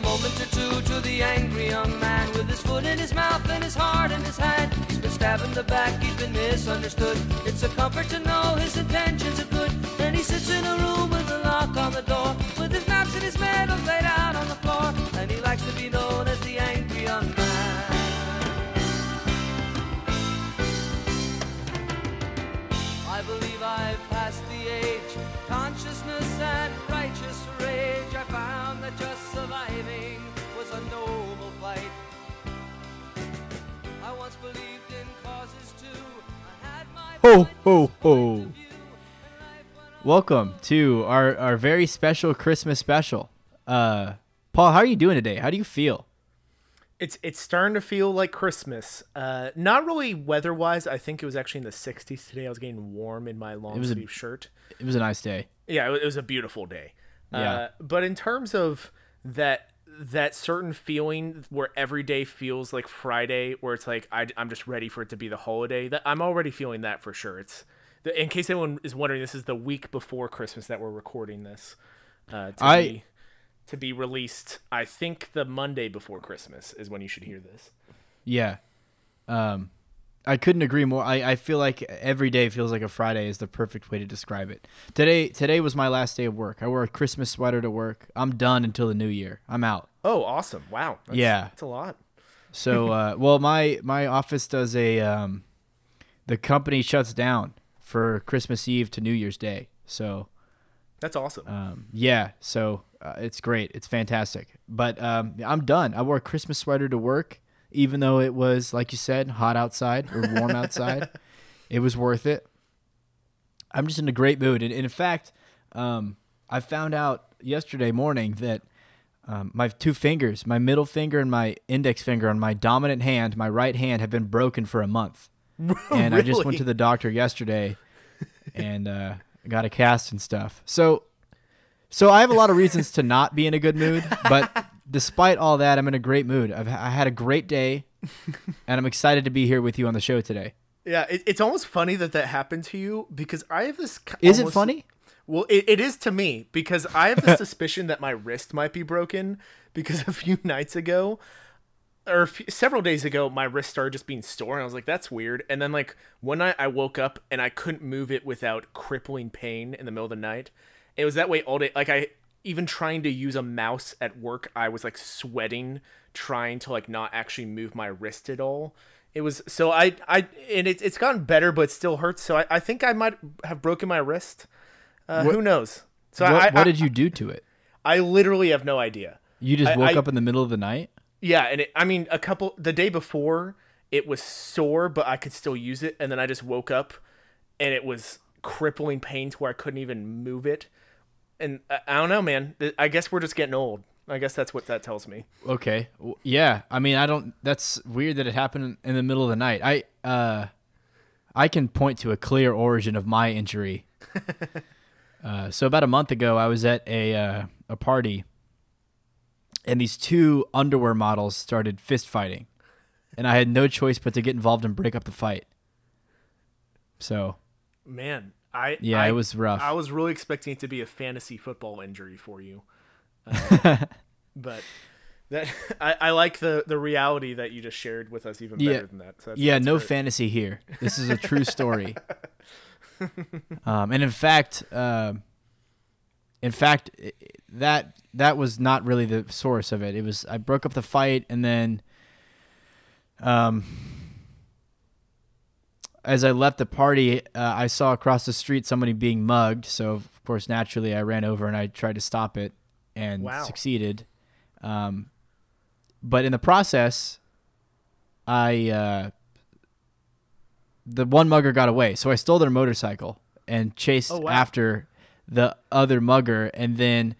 moment or two to the angry young man with his foot in his mouth and his heart in his hand. He's been stabbed in the back, he's been misunderstood. It's a comfort to know his intentions are good. And he sits in a room with a lock on the door, with his maps and his medals laid out on the floor. And he likes to be known as the angry young man. Ho, ho, ho. Welcome to our, our very special Christmas special. Uh, Paul, how are you doing today? How do you feel? It's it's starting to feel like Christmas. Uh, not really weather wise. I think it was actually in the 60s today. I was getting warm in my long was a- sleeve shirt. It was a nice day. Yeah, it wa- it was a beautiful day. Yeah. Uh, but in terms of that that certain feeling where every day feels like Friday, where it's like I, am just ready for it to be the holiday. That I'm already feeling that for sure. It's the, in case anyone is wondering, this is the week before Christmas that we're recording this. Uh, to I- be to be released, I think the Monday before Christmas is when you should hear this. Yeah. Um, I couldn't agree more. I, I feel like every day feels like a Friday is the perfect way to describe it. Today today was my last day of work. I wore a Christmas sweater to work. I'm done until the new year. I'm out. Oh, awesome! Wow. That's, Yeah. that's a lot. So, uh, well, my my office does a um, the company shuts down for Christmas Eve to New Year's Day. So, That's awesome. um, yeah, so uh, it's great. It's fantastic. But um, I'm done. I wore a Christmas sweater to work, even though it was, like you said, hot outside or warm outside. It was worth it. I'm just in a great mood. And, and in fact, um, I found out yesterday morning that um, my two fingers, my middle finger and my index finger on my dominant hand, my right hand, have been broken for a month. And I just went to the doctor yesterday and uh, got a cast and stuff. So, so I have a lot of reasons to not be in a good mood, but despite all that, I'm in a great mood. I've I had a great day, and I'm excited to be here with you on the show today. Yeah, it, it's almost funny that that happened to you because I have this. Is it funny? Well, it, it is to me because I have the suspicion that my wrist might be broken because a few nights ago, or few, several days ago, my wrist started just being sore, and I was like, "That's weird." And then like one night, I woke up and I couldn't move it without crippling pain in the middle of the night. It was that way all day. Like I even trying to use a mouse at work, I was like sweating trying to like not actually move my wrist at all. It was so I I and it, it's gotten better, but it still hurts. So I, I think I might have broken my wrist. Uh, What- who knows? So what I, what I, did you do to it? I literally have no idea. You just woke up in the middle of the night? Yeah, and it, I mean, a couple the day before it was sore, but I could still use it, and then I just woke up, and it was crippling pain to where I couldn't even move it, and I, don't know, man. I guess we're just getting old. I guess that's what that tells me. Okay. Yeah. I mean, I don't. That's weird that it happened in the middle of the night. I uh, I can point to a clear origin of my injury. uh, so about a month ago, I was at a uh, a party, and these two underwear models started fist fighting, and I had no choice but to get involved and break up the fight. So Man, I Yeah, I- it was rough. I was really expecting it to be a fantasy football injury for you, uh, but that I, I like the the reality that you just shared with us even better Yeah. than that. So that's, yeah, that's no great. fantasy here. This is a true story. um, and in fact, um in fact, that that was not really the source of it. It was I broke up the fight, and then, um, as I left the party, uh, I saw across the street somebody being mugged. So of course, naturally, I ran over and I tried to stop it, and Wow. succeeded. Um, but in the process, I uh, the one mugger got away, so I stole their motorcycle and chased Oh, wow. after the other mugger, and then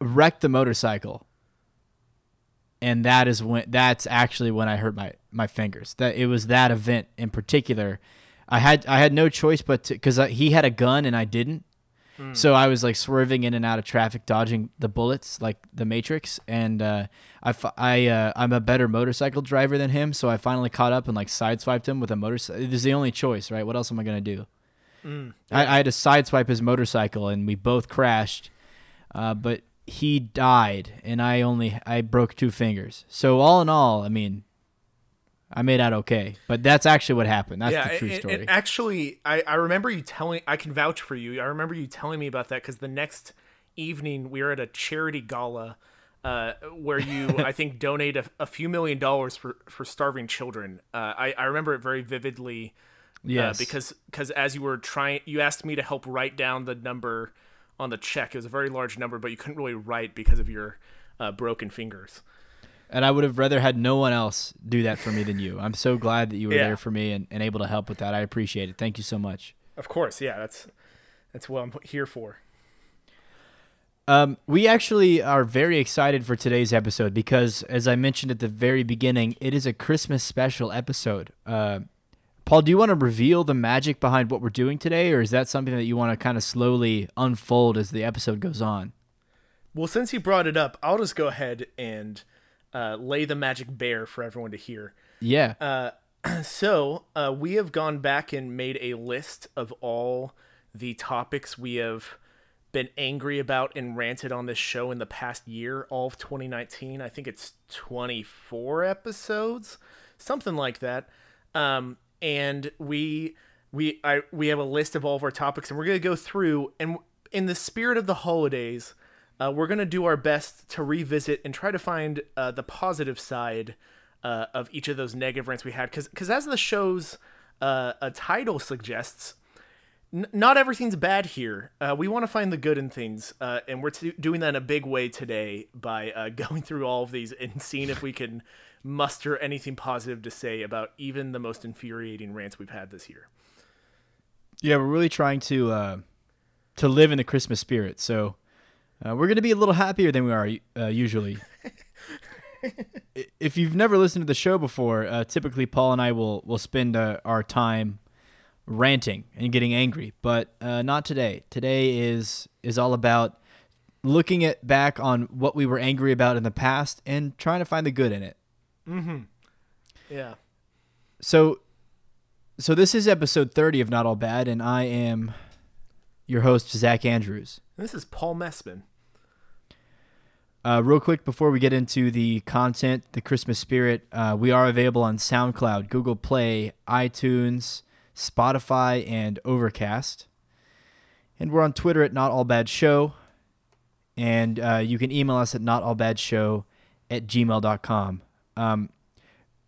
wrecked the motorcycle. And that is when that's actually when I hurt my my fingers. That it was that event in particular. I had I had no choice but to because he had a gun and I didn't. So I was like swerving in and out of traffic, dodging the bullets like the Matrix, and uh, I, I uh, I'm a better motorcycle driver than him, so I finally caught up and like sideswiped him with a motorcycle. It was the only choice, right? What else am I gonna do? I, I had to sideswipe his motorcycle, and we both crashed. Uh, but he died, and I only I broke two fingers. So all in all, I mean, I made out okay. But that's actually what happened. That's yeah, the true story. actually, I, I remember you telling. I can vouch for you. I remember you telling me about that because the next evening we were at a charity gala uh, where you, I think, donate a, a few million dollars for for starving children. Uh, I I remember it very vividly. yes, Uh, because because as you were trying, you asked me to help write down the number on the check. It was a very large number, but you couldn't really write because of your uh, broken fingers. and I would have rather had no one else do that for me than you. I'm so glad that you were Yeah. there for me and, and able to help with that. I appreciate it. Thank you so much. Of course, yeah, that's that's what I'm here for. Um, we actually are very excited for today's episode because, as I mentioned at the very beginning, it is a Christmas special episode. Uh, Paul, do you want to reveal the magic behind what we're doing today, or is that something that you want to kind of slowly unfold as the episode goes on? Well, since you brought it up, I'll just go ahead and uh, lay the magic bare for everyone to hear. Yeah. Uh, so uh, we have gone back and made a list of all the topics we have been angry about and ranted on this show in the past year, all of 2019. I think it's 24 episodes, something like that. Um, and we we I we have a list of all of our topics, and we're gonna go through and in the spirit of the holidays. Uh, we're going to do our best to revisit and try to find uh, the positive side uh, of each of those negative rants we had. Because because as the show's uh, a title suggests, not everything's bad here. Uh, we want to find the good in things, uh, and we're t- doing that in a big way today by going through all of these and seeing if we can muster anything positive to say about even the most infuriating rants we've had this year. Yeah, we're really trying to uh, to live in the Christmas spirit. So uh, we're going to be a little happier than we are uh, usually. If you've never listened to the show before, uh, typically Paul and I will will spend uh, our time ranting and getting angry, but uh, not today. Today is is all about looking at back on what we were angry about in the past and trying to find the good in it. Yeah. So, so this is episode thirty of Not All Bad, and I am your host Zach Andrews. And this is Paul Messman. Uh, real quick before we get into the content, the Christmas spirit, uh, we are available on SoundCloud, Google Play, iTunes, Spotify, and Overcast. And we're on Twitter at Not All Bad Show. And uh, you can email us at notallbadshow at gmail.com. Um,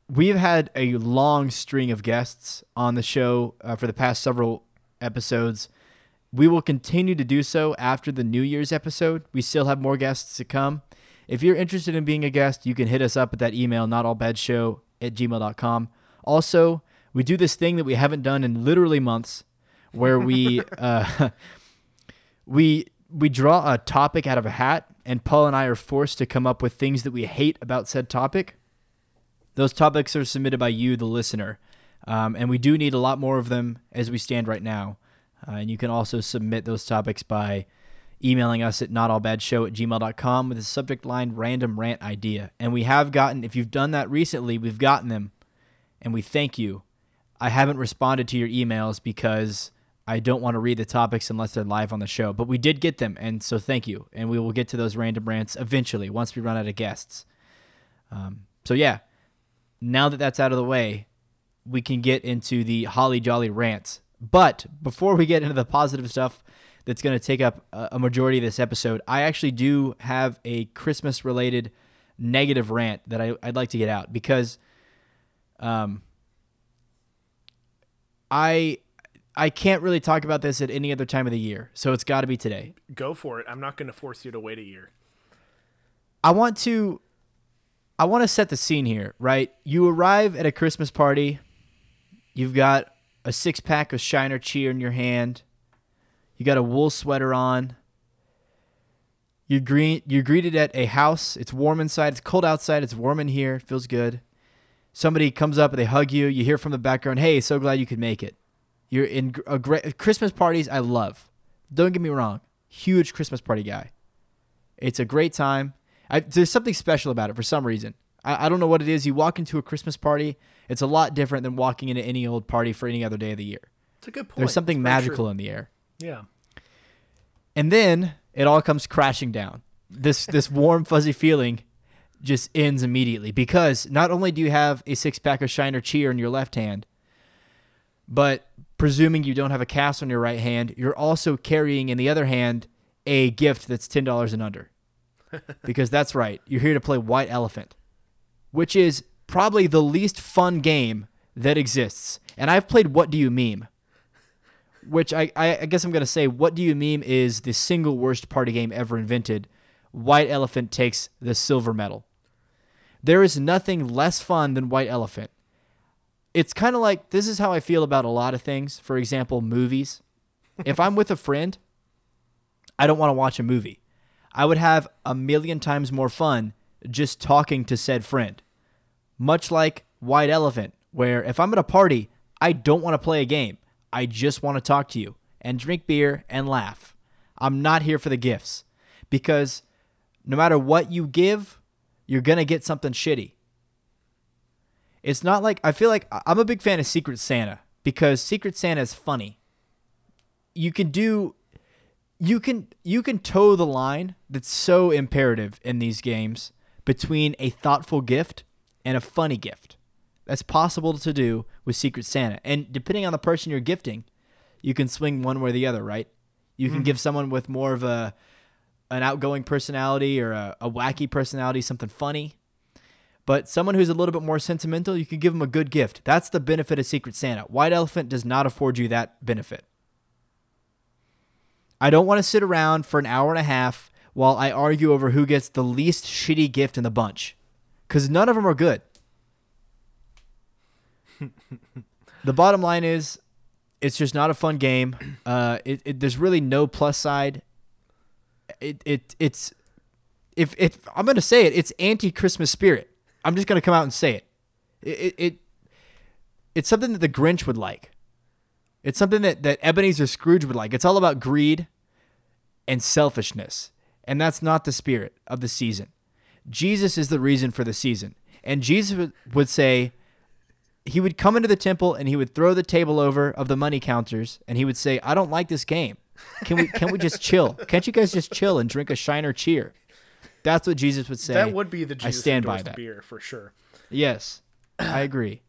we've had a long string of guests on the show uh, for the past several episodes. We will continue to do so after the New Year's episode. We still have more guests to come. If you're interested in being a guest, you can hit us up at that email, notallbadshow at gmail.com. Also, we do this thing that we haven't done in literally months where we uh, we we draw a topic out of a hat and Paul and I are forced to come up with things that we hate about said topic. Those topics are submitted by you, the listener. Um, and we do need a lot more of them as we stand right now. Uh, and you can also submit those topics by emailing us at notallbadshow at gmail.com with the subject line random rant idea. And we have gotten, if you've done that recently, we've gotten them. And we thank you. I haven't responded to your emails because I don't want to read the topics unless they're live on the show. But we did get them. And so thank you. And we will get to those random rants eventually once we run out of guests. Um, so, yeah, now that that's out of the way, we can get into the holly jolly rants. But before we get into the positive stuff that's going to take up a majority of this episode, I actually do have a Christmas related negative rant that I, I'd like to get out because um, I I can't really talk about this at any other time of the year, so it's got to be today. Go for it. I'm not going to force you to wait a year. I want to I want to set the scene here, right? You arrive at a Christmas party. You've got a six pack of Shiner Cheer in your hand. You got a wool sweater on. You're green. you're greeted at a house. It's warm inside. It's cold outside. It's warm in here. It feels good. Somebody comes up and they hug you. You hear from the background, "Hey, so glad you could make it." You're in a great Christmas parties. I love. Don't get me wrong. Huge Christmas party guy. It's a great time. I, there's something special about it for some reason. I, I don't know what it is. You walk into a Christmas party, it's a lot different than walking into any old party for any other day of the year. It's a good point. There's something magical true. in the air. Yeah. And then it all comes crashing down. this this warm fuzzy feeling just ends immediately because not only do you have a six pack of Shiner Cheer in your left hand, but presuming you don't have a cast on your right hand, you're also carrying in the other hand a gift that's ten dollars and under. Because that's right, you're here to play White Elephant, which is probably the least fun game that exists. And I've played What Do You Meme, which I, I, guess I'm going to say What Do You Meme is the single worst party game ever invented. White Elephant takes the silver medal. There is nothing less fun than White Elephant. It's kind of like this is how I feel about a lot of things. For example, movies. if I'm with a friend, I don't want to watch a movie. I would have a million times more fun just talking to said friend. Much like White Elephant, where if I'm at a party, I don't want to play a game. I just want to talk to you and drink beer and laugh. I'm not here for the gifts because no matter what you give, you're going to get something shitty. It's not like I feel like I'm a big fan of Secret Santa because Secret Santa is funny. You can do you can you can toe the line that's so imperative in these games between a thoughtful gift and a funny gift. That's possible to do with Secret Santa. And depending on the person you're gifting, you can swing one way or the other, right? You can mm-hmm. give someone with more of a an outgoing personality or a, a wacky personality something funny. But someone who's a little bit more sentimental, you can give them a good gift. That's the benefit of Secret Santa. White Elephant does not afford you that benefit. I don't want to sit around for an hour and a half while I argue over who gets the least shitty gift in the bunch. Because none of them are good. the bottom line is, it's just not a fun game. Uh, it, it, there's really no plus side. It, it it's if if I'm gonna say it, it's anti Christmas spirit. I'm just gonna come out and say it. It, it. it it's something that the Grinch would like. It's something that, that Ebenezer Scrooge would like. It's all about greed and selfishness. And that's not the spirit of the season. Jesus is the reason for the season. And Jesus would say, he would come into the temple and he would throw the table over of the money counters and he would say, I don't like this game. Can we can we just chill? Can't you guys just chill and drink a shiner cheer? That's what Jesus would say. That would be the Jesus I stand by that. beer for sure. Yes. I agree.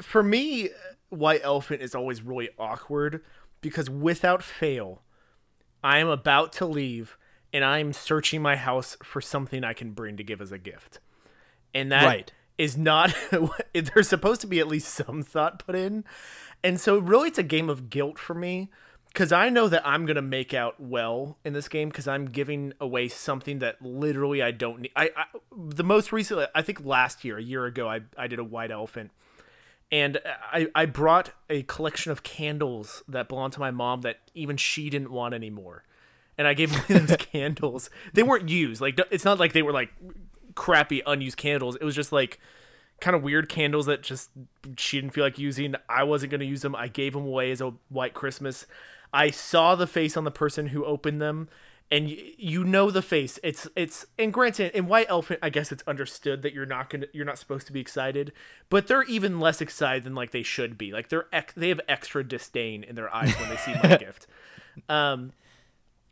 For me, White Elephant is always really awkward because without fail, I am about to leave and I'm searching my house for something I can bring to give as a gift. And that right. is not there's supposed to be at least some thought put in. And so really it's a game of guilt for me because I know that I'm gonna make out well in this game because I'm giving away something that literally I don't need. I, I the most recently I think last year, a year ago, I I did a white elephant and I, I brought a collection of candles that belonged to my mom that even she didn't want anymore. And i gave them those candles. They weren't used. Like it's not like they were like crappy unused candles. It was just like kind of weird candles that just she didn't feel like using. I wasn't going to use them. I gave them away as a white christmas. I saw the face on the person who opened them and you, you know the face. It's it's and granted in White Elephant, I guess it's understood that you're not gonna you're not supposed to be excited, but they're even less excited than like they should be. Like they're ex- they have extra disdain in their eyes when they see my gift, um,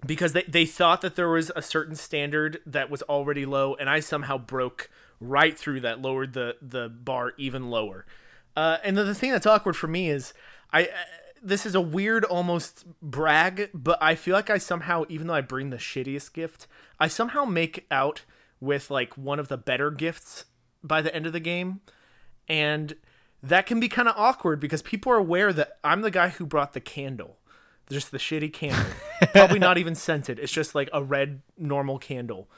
because they they thought that there was a certain standard that was already low, and I somehow broke right through that, lowered the the bar even lower. Uh, and the, the thing that's awkward for me is I this is a weird almost brag, but I feel like I somehow, even though I bring the shittiest gift, I somehow make out with like one of the better gifts by the end of the game. And that can be kind of awkward because people are aware that I'm the guy who brought the candle. Just the shitty candle. Probably not even scented. It's just like a red normal candle.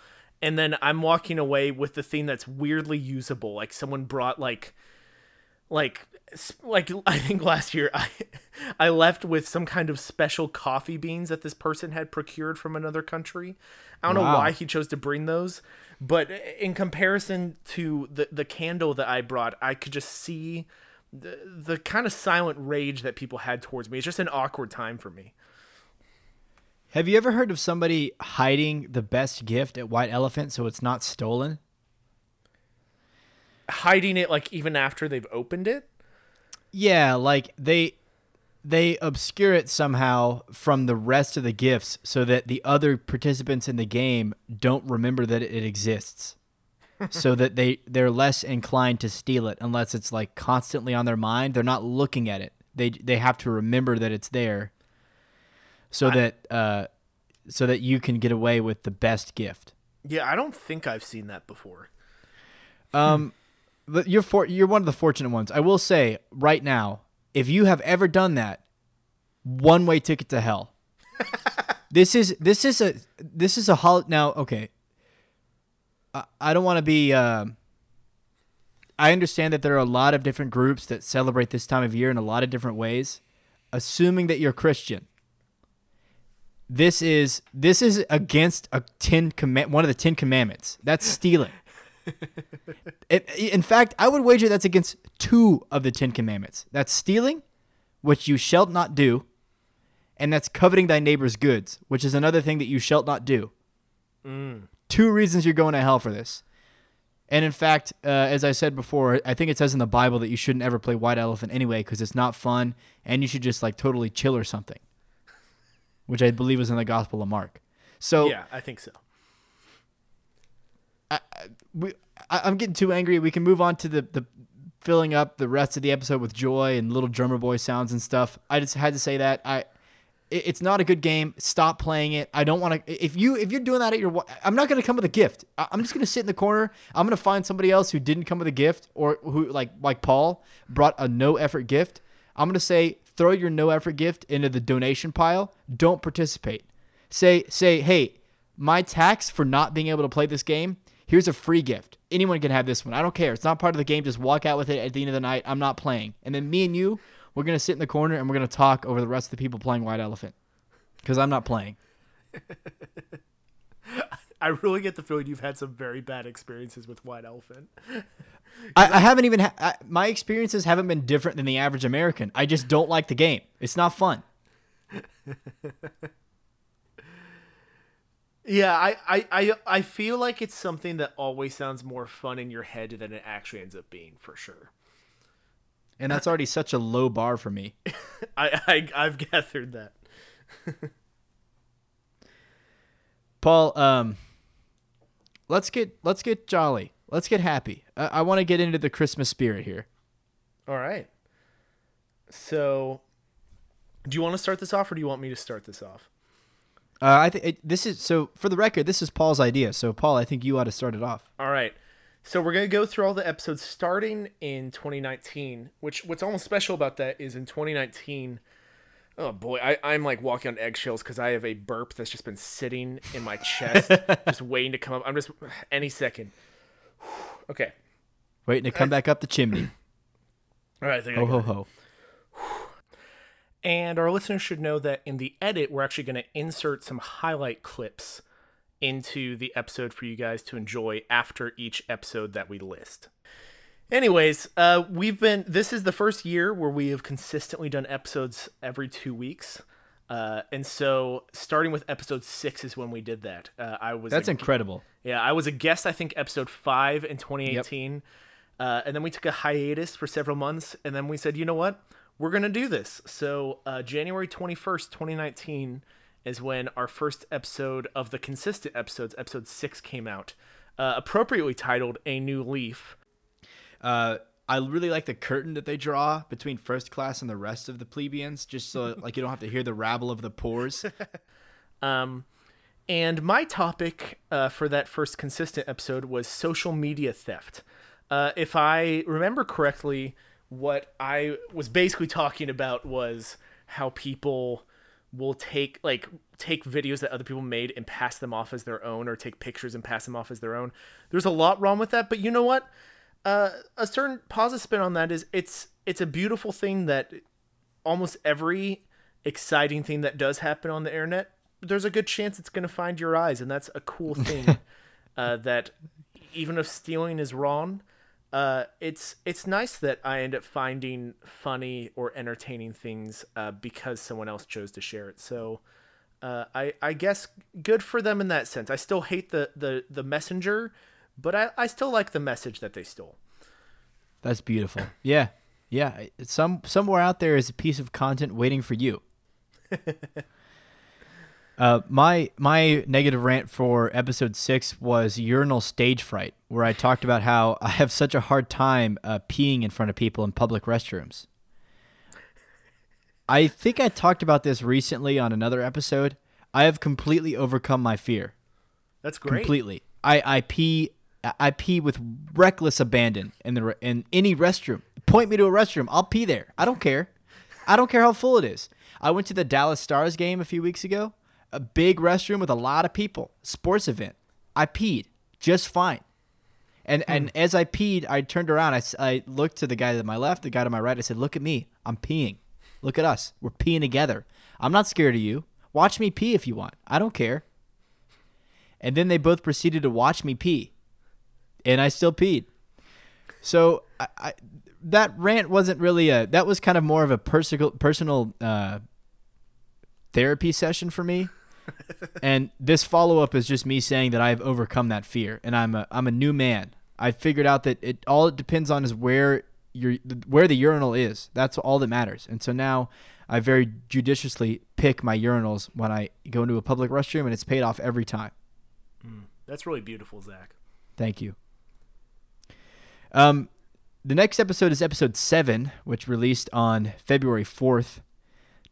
And then I'm walking away with the thing that's weirdly usable. Like someone brought like like like I think last year I I left with some kind of special coffee beans that this person had procured from another country. I don't wow. know why he chose to bring those, but in comparison to the the candle that I brought, I could just see the the kind of silent rage that people had towards me. It's just an awkward time for me. Have you ever heard of somebody hiding the best gift at White Elephant so it's not stolen? Hiding it like even after they've opened it? Yeah, like they they obscure it somehow from the rest of the gifts so that the other participants in the game don't remember that it exists. so that they they're less inclined to steal it unless it's like constantly on their mind. They're not looking at it. They they have to remember that it's there. So I- that uh so that you can get away with the best gift. Yeah, I don't think I've seen that before. Um, you're for you're one of the fortunate ones. I will say right now, if you have ever done that, one way ticket to hell. this is this is a this is a hol now. Okay, I, I don't want to be. um I understand that there are a lot of different groups that celebrate this time of year in a lot of different ways. Assuming that you're Christian, this is this is against a ten command one of the Ten Commandments. That's stealing. It, in fact, I would wager that's against two of the Ten Commandments. That's stealing, which you shalt not do, and that's coveting thy neighbor's goods, which is another thing that you shalt not do. Two reasons you're going to hell for this. And in fact, uh, as I said before, I think it says in the Bible that you shouldn't ever play White Elephant anyway because it's not fun, and you should just like totally chill or something, which I believe was in the Gospel of Mark. So Yeah, I think so. We, I, I'm getting too angry. We can move on to the, the filling up the rest of the episode with joy and little drummer boy sounds and stuff. I just had to say that I, it, it's not a good game. Stop playing it. I don't want to. If you if you're doing that at your, I'm not gonna come with a gift. I, I'm just gonna sit in the corner. I'm gonna find somebody else who didn't come with a gift or who like like Paul brought a no effort gift. I'm gonna say throw your no effort gift into the donation pile. Don't participate. Say say hey, my tax for not being able to play this game. Here's a free gift. Anyone can have this one. I don't care. It's not part of the game. Just walk out with it at the end of the night. I'm not playing. And then me and you, we're gonna sit in the corner and we're gonna talk over the rest of the people playing White Elephant. Because I'm not playing. I really get the feeling you've had some very bad experiences with White Elephant. I, I haven't even. Ha- I, my experiences haven't been different than the average American. I just don't like the game. It's not fun. Yeah, I, I, I, I feel like it's something that always sounds more fun in your head than it actually ends up being, for sure. And that's already such a low bar for me. I, I I've gathered that. Paul, um, let's get let's get jolly. Let's get happy. I, I want to get into the Christmas spirit here. All right. So, do you want to start this off, or do you want me to start this off? Uh, I think this is so. For the record, this is Paul's idea. So, Paul, I think you ought to start it off. All right. So we're gonna go through all the episodes starting in 2019. Which what's almost special about that is in 2019. Oh boy, I, I'm like walking on eggshells because I have a burp that's just been sitting in my chest, just waiting to come up. I'm just any second. Okay. Waiting to come back up the chimney. All right. I think I Ho got ho it. ho. And our listeners should know that in the edit, we're actually going to insert some highlight clips into the episode for you guys to enjoy after each episode that we list. Anyways, uh, we've been. This is the first year where we have consistently done episodes every two weeks, uh, and so starting with episode six is when we did that. Uh, I was That's a- incredible. yeah, I was a guest. I think episode five in 2018, uh, and then we took a hiatus for several months, and then we said, you know what, we're gonna do this. So uh, January 21st, 2019, is when our first episode of the consistent episodes, episode six, came out, uh, appropriately titled "A New Leaf." Uh, I really like the curtain that they draw between first class and the rest of the plebeians, just so like you don't have to hear the rabble of the pores. Um, and my topic uh, for that first consistent episode was social media theft. Uh, if I remember correctly, what I was basically talking about was how people will take like take videos that other people made and pass them off as their own or take pictures and pass them off as their own. There's a lot wrong with that, but you know what? Uh, a certain positive spin on that is it's it's a beautiful thing that almost every exciting thing that does happen on the internet, there's a good chance it's going to find your eyes, and that's a cool thing. uh, that even if stealing is wrong, uh, it's it's nice that I end up finding funny or entertaining things uh, because someone else chose to share it. So. Uh, I, I guess good for them in that sense. I still hate the, the, the messenger, but I, I still like the message that they stole. That's beautiful. Yeah, Yeah, some somewhere out there is a piece of content waiting for you. uh, my my negative rant for episode six was urinal stage fright, where I talked about how I have such a hard time uh, peeing in front of people in public restrooms. I think I talked about this recently on another episode. I have completely overcome my fear. That's great. Completely. I, I pee I pee with reckless abandon in the in any restroom. Point me to a restroom. I'll pee there. I don't care. I don't care how full it is. I went to the Dallas Stars game a few weeks ago. A big restroom with a lot of people. Sports event. I peed just fine. And and as I peed, I turned around. I, I looked to the guy to my left, the guy to my right. I said, "Look at me. I'm peeing. Look at us. We're peeing together. I'm not scared of you. Watch me pee if you want. I don't care." And then they both proceeded to watch me pee and I still peed. So I, I, that rant wasn't really a. That was kind of more of a personal personal uh, therapy session for me. And this follow up is just me saying that I've overcome that fear, and I'm a I'm a new man. I figured out that it all it depends on is where your where the urinal is. That's all that matters. And so now I very judiciously pick my urinals when I go into a public restroom, and it's paid off every time. That's really beautiful, Zach. Thank you. Um, the next episode is episode seven, which released on February fourth,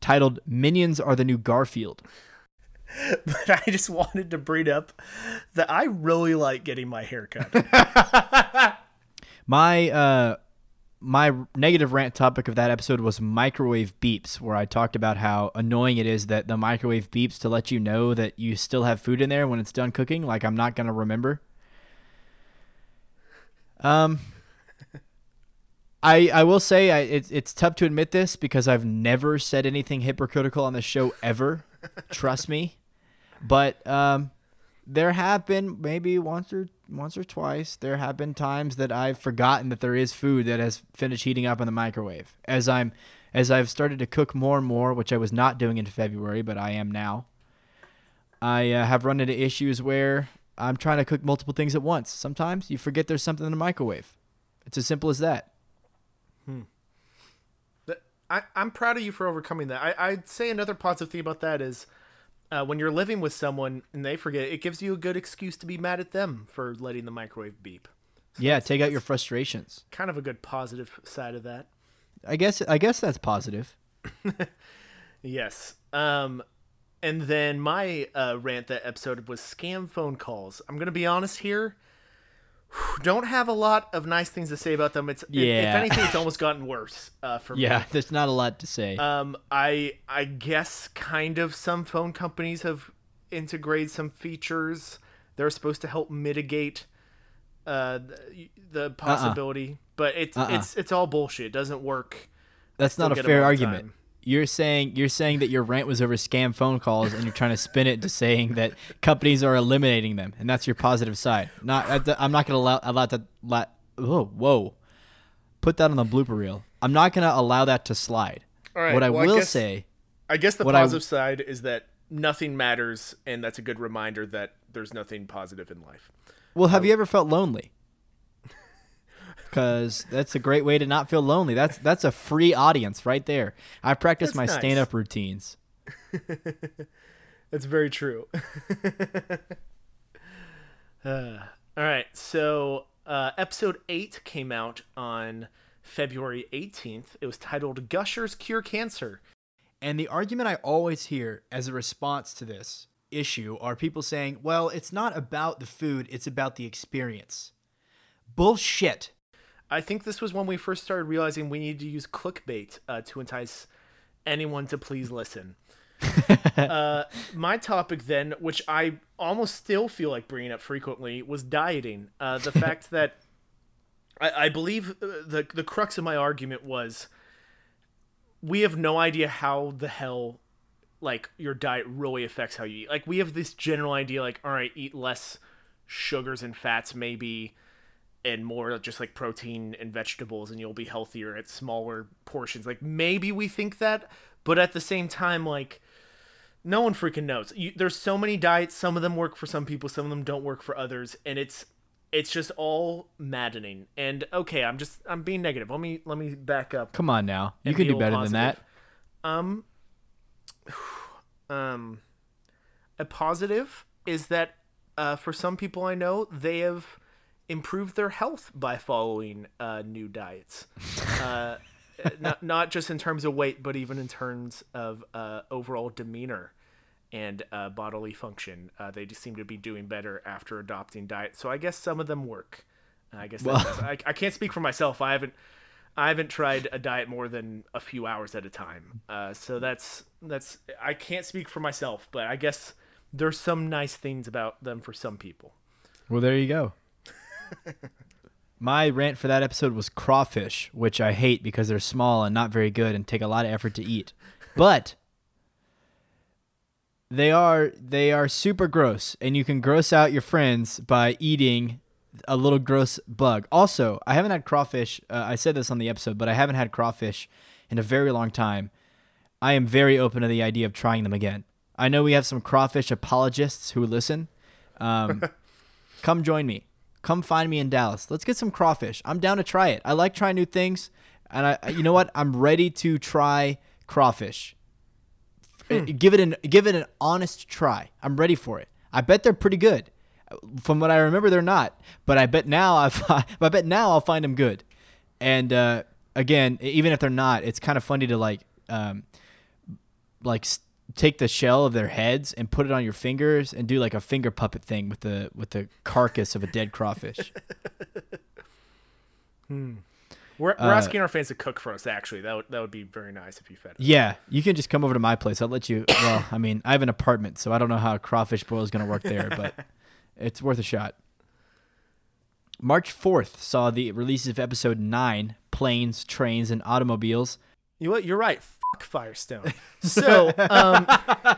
titled "Minions Are the New Garfield." But I just wanted to bring up that I really like getting my hair cut. My uh, my negative rant topic of that episode was microwave beeps, where I talked about how annoying it is that the microwave beeps to let you know that you still have food in there when it's done cooking. Like I'm not gonna remember. Um, I I will say I, it's it's tough to admit this because I've never said anything hypocritical on the show ever. Trust me, but um, there have been maybe once or once or twice there have been times that I've forgotten that there is food that has finished heating up in the microwave as I'm as I've started to cook more and more, which I was not doing in February, but I am now. I uh, have run into issues where I'm trying to cook multiple things at once. Sometimes you forget there's something in the microwave. It's as simple as that. That- I, I'm proud of you for overcoming that. I, I'd say another positive thing about that is uh, when you're living with someone and they forget, it gives you a good excuse to be mad at them for letting the microwave beep. Yeah, take out your frustrations. Kind of a good positive side of that. I guess I guess that's positive. Yes. Um, and then my uh, rant that episode was scam phone calls. I'm gonna be honest here. Don't have a lot of nice things to say about them. It's if- if anything, it's almost gotten worse uh, for me. Yeah, there's not a lot to say. Um, I I guess kind of some phone companies have integrated some features that are supposed to help mitigate uh the, the possibility, but it's Uh-uh. it's it's all bullshit. It doesn't work. That's not a fair argument. time. You're saying you're saying that your rant was over scam phone calls, and you're trying to spin it to saying that companies are eliminating them, and that's your positive side. Not, I'm not going to allow allow that. Let, oh, whoa, put that on the blooper reel. I'm not going to allow that to slide. All right, what I well, I will guess- say, I guess the What I- positive side is that nothing matters, and that's a good reminder that there's nothing positive in life. well, have you ever felt lonely? Because that's a great way to not feel lonely. That's that's a free audience right there. I practice That's my nice. stand-up routines. That's very true. Uh, all right, so uh, episode eight came out on February 18th. It was titled "Gushers Cure Cancer." And the argument I always hear as a response to this issue are people saying, well, it's not about the food, it's about the experience. Bullshit. I think this was when we first started realizing we needed to use clickbait uh, to entice anyone to please listen. uh, my topic then, which I almost still feel like bringing up frequently, was dieting. Uh, the fact that I, I believe uh, the the crux of my argument was we have no idea how the hell like your diet really affects how you eat. Like we have this general idea, like all right, eat less sugars and fats, maybe and more just like protein and vegetables and you'll be healthier at smaller portions like maybe we think that but at the same time like no one freaking knows you, there's so many diets some of them work for some people some of them don't work for others and it's it's just all maddening. And okay, I'm just I'm being negative. Let me let me back up. Come on now. You can do better than that. Um, um, a positive is that uh, for some people I know, they have improved their health by following uh, new diets. uh, not not just in terms of weight, but even in terms of uh, overall demeanor and uh, bodily function. Uh, they just seem to be doing better after adopting diet. So I guess some of them work. I guess Well- that's, I, I can't speak for myself. I haven't I haven't tried a diet more than a few hours at a time. Uh, so that's that's I can't speak for myself, but I guess there's some nice things about them for some people. Well, there you go. My rant for that episode was crawfish, which I hate because they're small and not very good and take a lot of effort to eat. But they are they are super gross and you can gross out your friends by eating a little gross bug. Also, I haven't had crawfish. Uh, I said this on the episode, but I haven't had crawfish in a very long time. I am very open to the idea of trying them again. I know we have some crawfish apologists who listen. Um, come join me. Come find me in Dallas. Let's get some crawfish. I'm down to try it. I like trying new things, and I, you know what? I'm ready to try crawfish. Uh, Give it an give it an honest try. I'm ready for it. I bet they're pretty good. From what I remember, they're not. But I bet now I've, I bet now I'll find them good. And uh, again, even if they're not, it's kind of funny to like um, like take the shell of their heads and put it on your fingers and do like a finger puppet thing with the with the carcass of a dead crawfish. We're, we're Uh, asking our fans to cook for us. Actually, that would that would be very nice if you fed us. yeah, you can just come over to my place. I'll let you. Well, I mean, I have an apartment, so I don't know how a crawfish boil is going to work there, but it's worth a shot. March 4th saw the release of episode 9, Planes, Trains, and Automobiles, You? You're right. Firestone. So, um,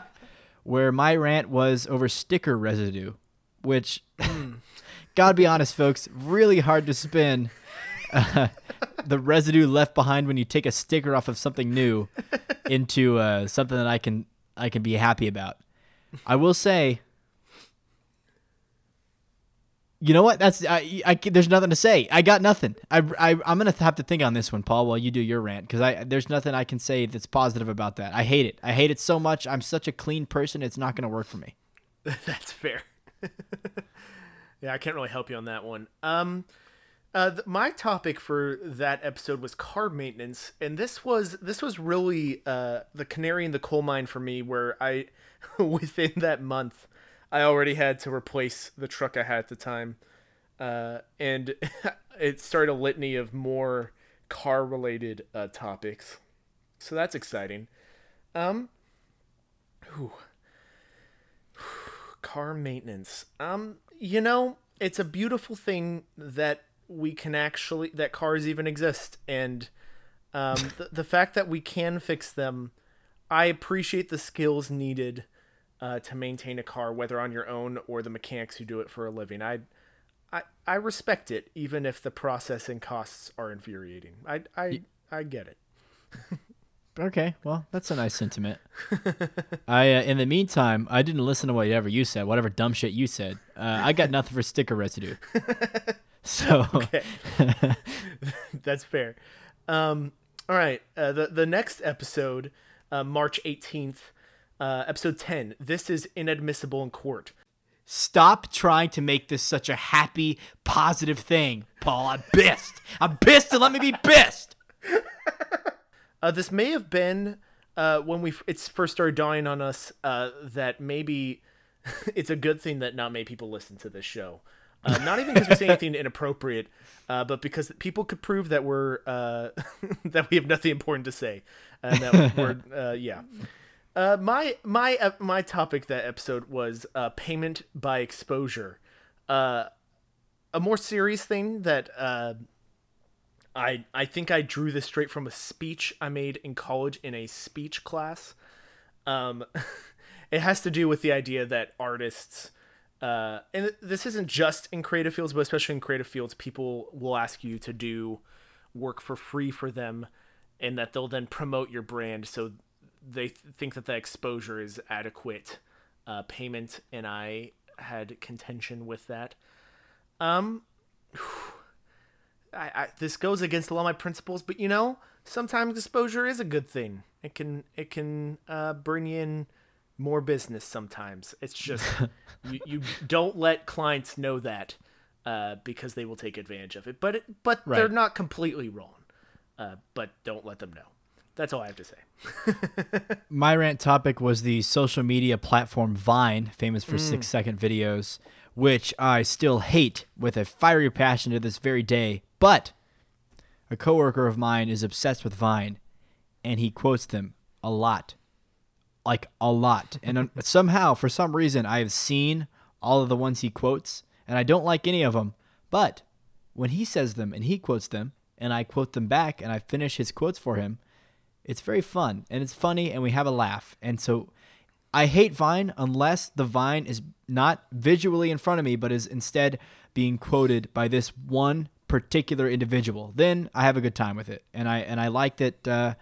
where my rant was over sticker residue, which, gotta be honest, folks, really hard to spin uh, the residue left behind when you take a sticker off of something new into uh, something that I can I can be happy about. I will say, you know what? That's I, I there's nothing to say. I got nothing. I, I I'm gonna have to think on this one, Paul, while you do your rant, because I there's nothing I can say that's positive about that. I hate it. I hate it so much. I'm such a clean person. It's not gonna work for me. That's fair. yeah, I can't really help you on that one. Um, uh, th- my topic for that episode was car maintenance, and this was this was really uh, the canary in the coal mine for me, where I within that month I already had to replace the truck I had at the time, uh, and it started a litany of more car related uh, topics. So that's exciting. Um, whew car maintenance. Um, you know, it's a beautiful thing that we can actually that cars even exist, and um, the the fact that we can fix them. I appreciate the skills needed uh, to maintain a car, whether on your own or the mechanics who do it for a living. I, I, I respect it, even if the processing costs are infuriating. I, I, I get it. Okay, well, that's a nice sentiment. I, uh, in the meantime, I didn't listen to whatever you said, whatever dumb shit you said. Uh, I got nothing for sticker residue. So, That's fair. Um, all right. Uh, the the next episode, uh, March eighteenth, uh, episode ten. This is inadmissible in court. stop trying to make this such a happy, positive thing, Paul. I'm pissed. I'm pissed, and let me be pissed. Uh, this may have been uh, when we it's first started dawning on us uh, that maybe it's a good thing that not many people listen to this show. Uh, not even because we say anything inappropriate, uh, but because people could prove that we're uh, that we have nothing important to say, and that we're uh, yeah. Uh, my my uh, my topic that episode was uh, payment by exposure. Uh, a more serious thing that uh, I I think I drew this straight from a speech I made in college in a speech class. Um, it has to do with the idea that artists, uh, and this isn't just in creative fields, but especially in creative fields, people will ask you to do work for free for them, and that they'll then promote your brand. So they th- think that the exposure is adequate uh, payment, and I had contention with that. Um, I, I this goes against a lot of my principles, but you know, sometimes exposure is a good thing. It can it can uh, bring in more business. Sometimes it's just you, you don't let clients know that uh, because they will take advantage of it. But it, but they're not completely wrong. Uh, but don't let them know. That's all I have to say. My rant topic was the social media platform Vine, famous for six second videos, which I still hate with a fiery passion to this very day. But a coworker of mine is obsessed with Vine, and he quotes them a lot, like a lot. And um, somehow, for some reason, I have seen all of the ones he quotes, and I don't like any of them. But when he says them and he quotes them, and I quote them back, and I finish his quotes for him, it's very fun and it's funny and we have a laugh. And so I hate Vine unless the Vine is not visually in front of me, but is instead being quoted by this one particular individual. Then I have a good time with it, and I and I like that uh,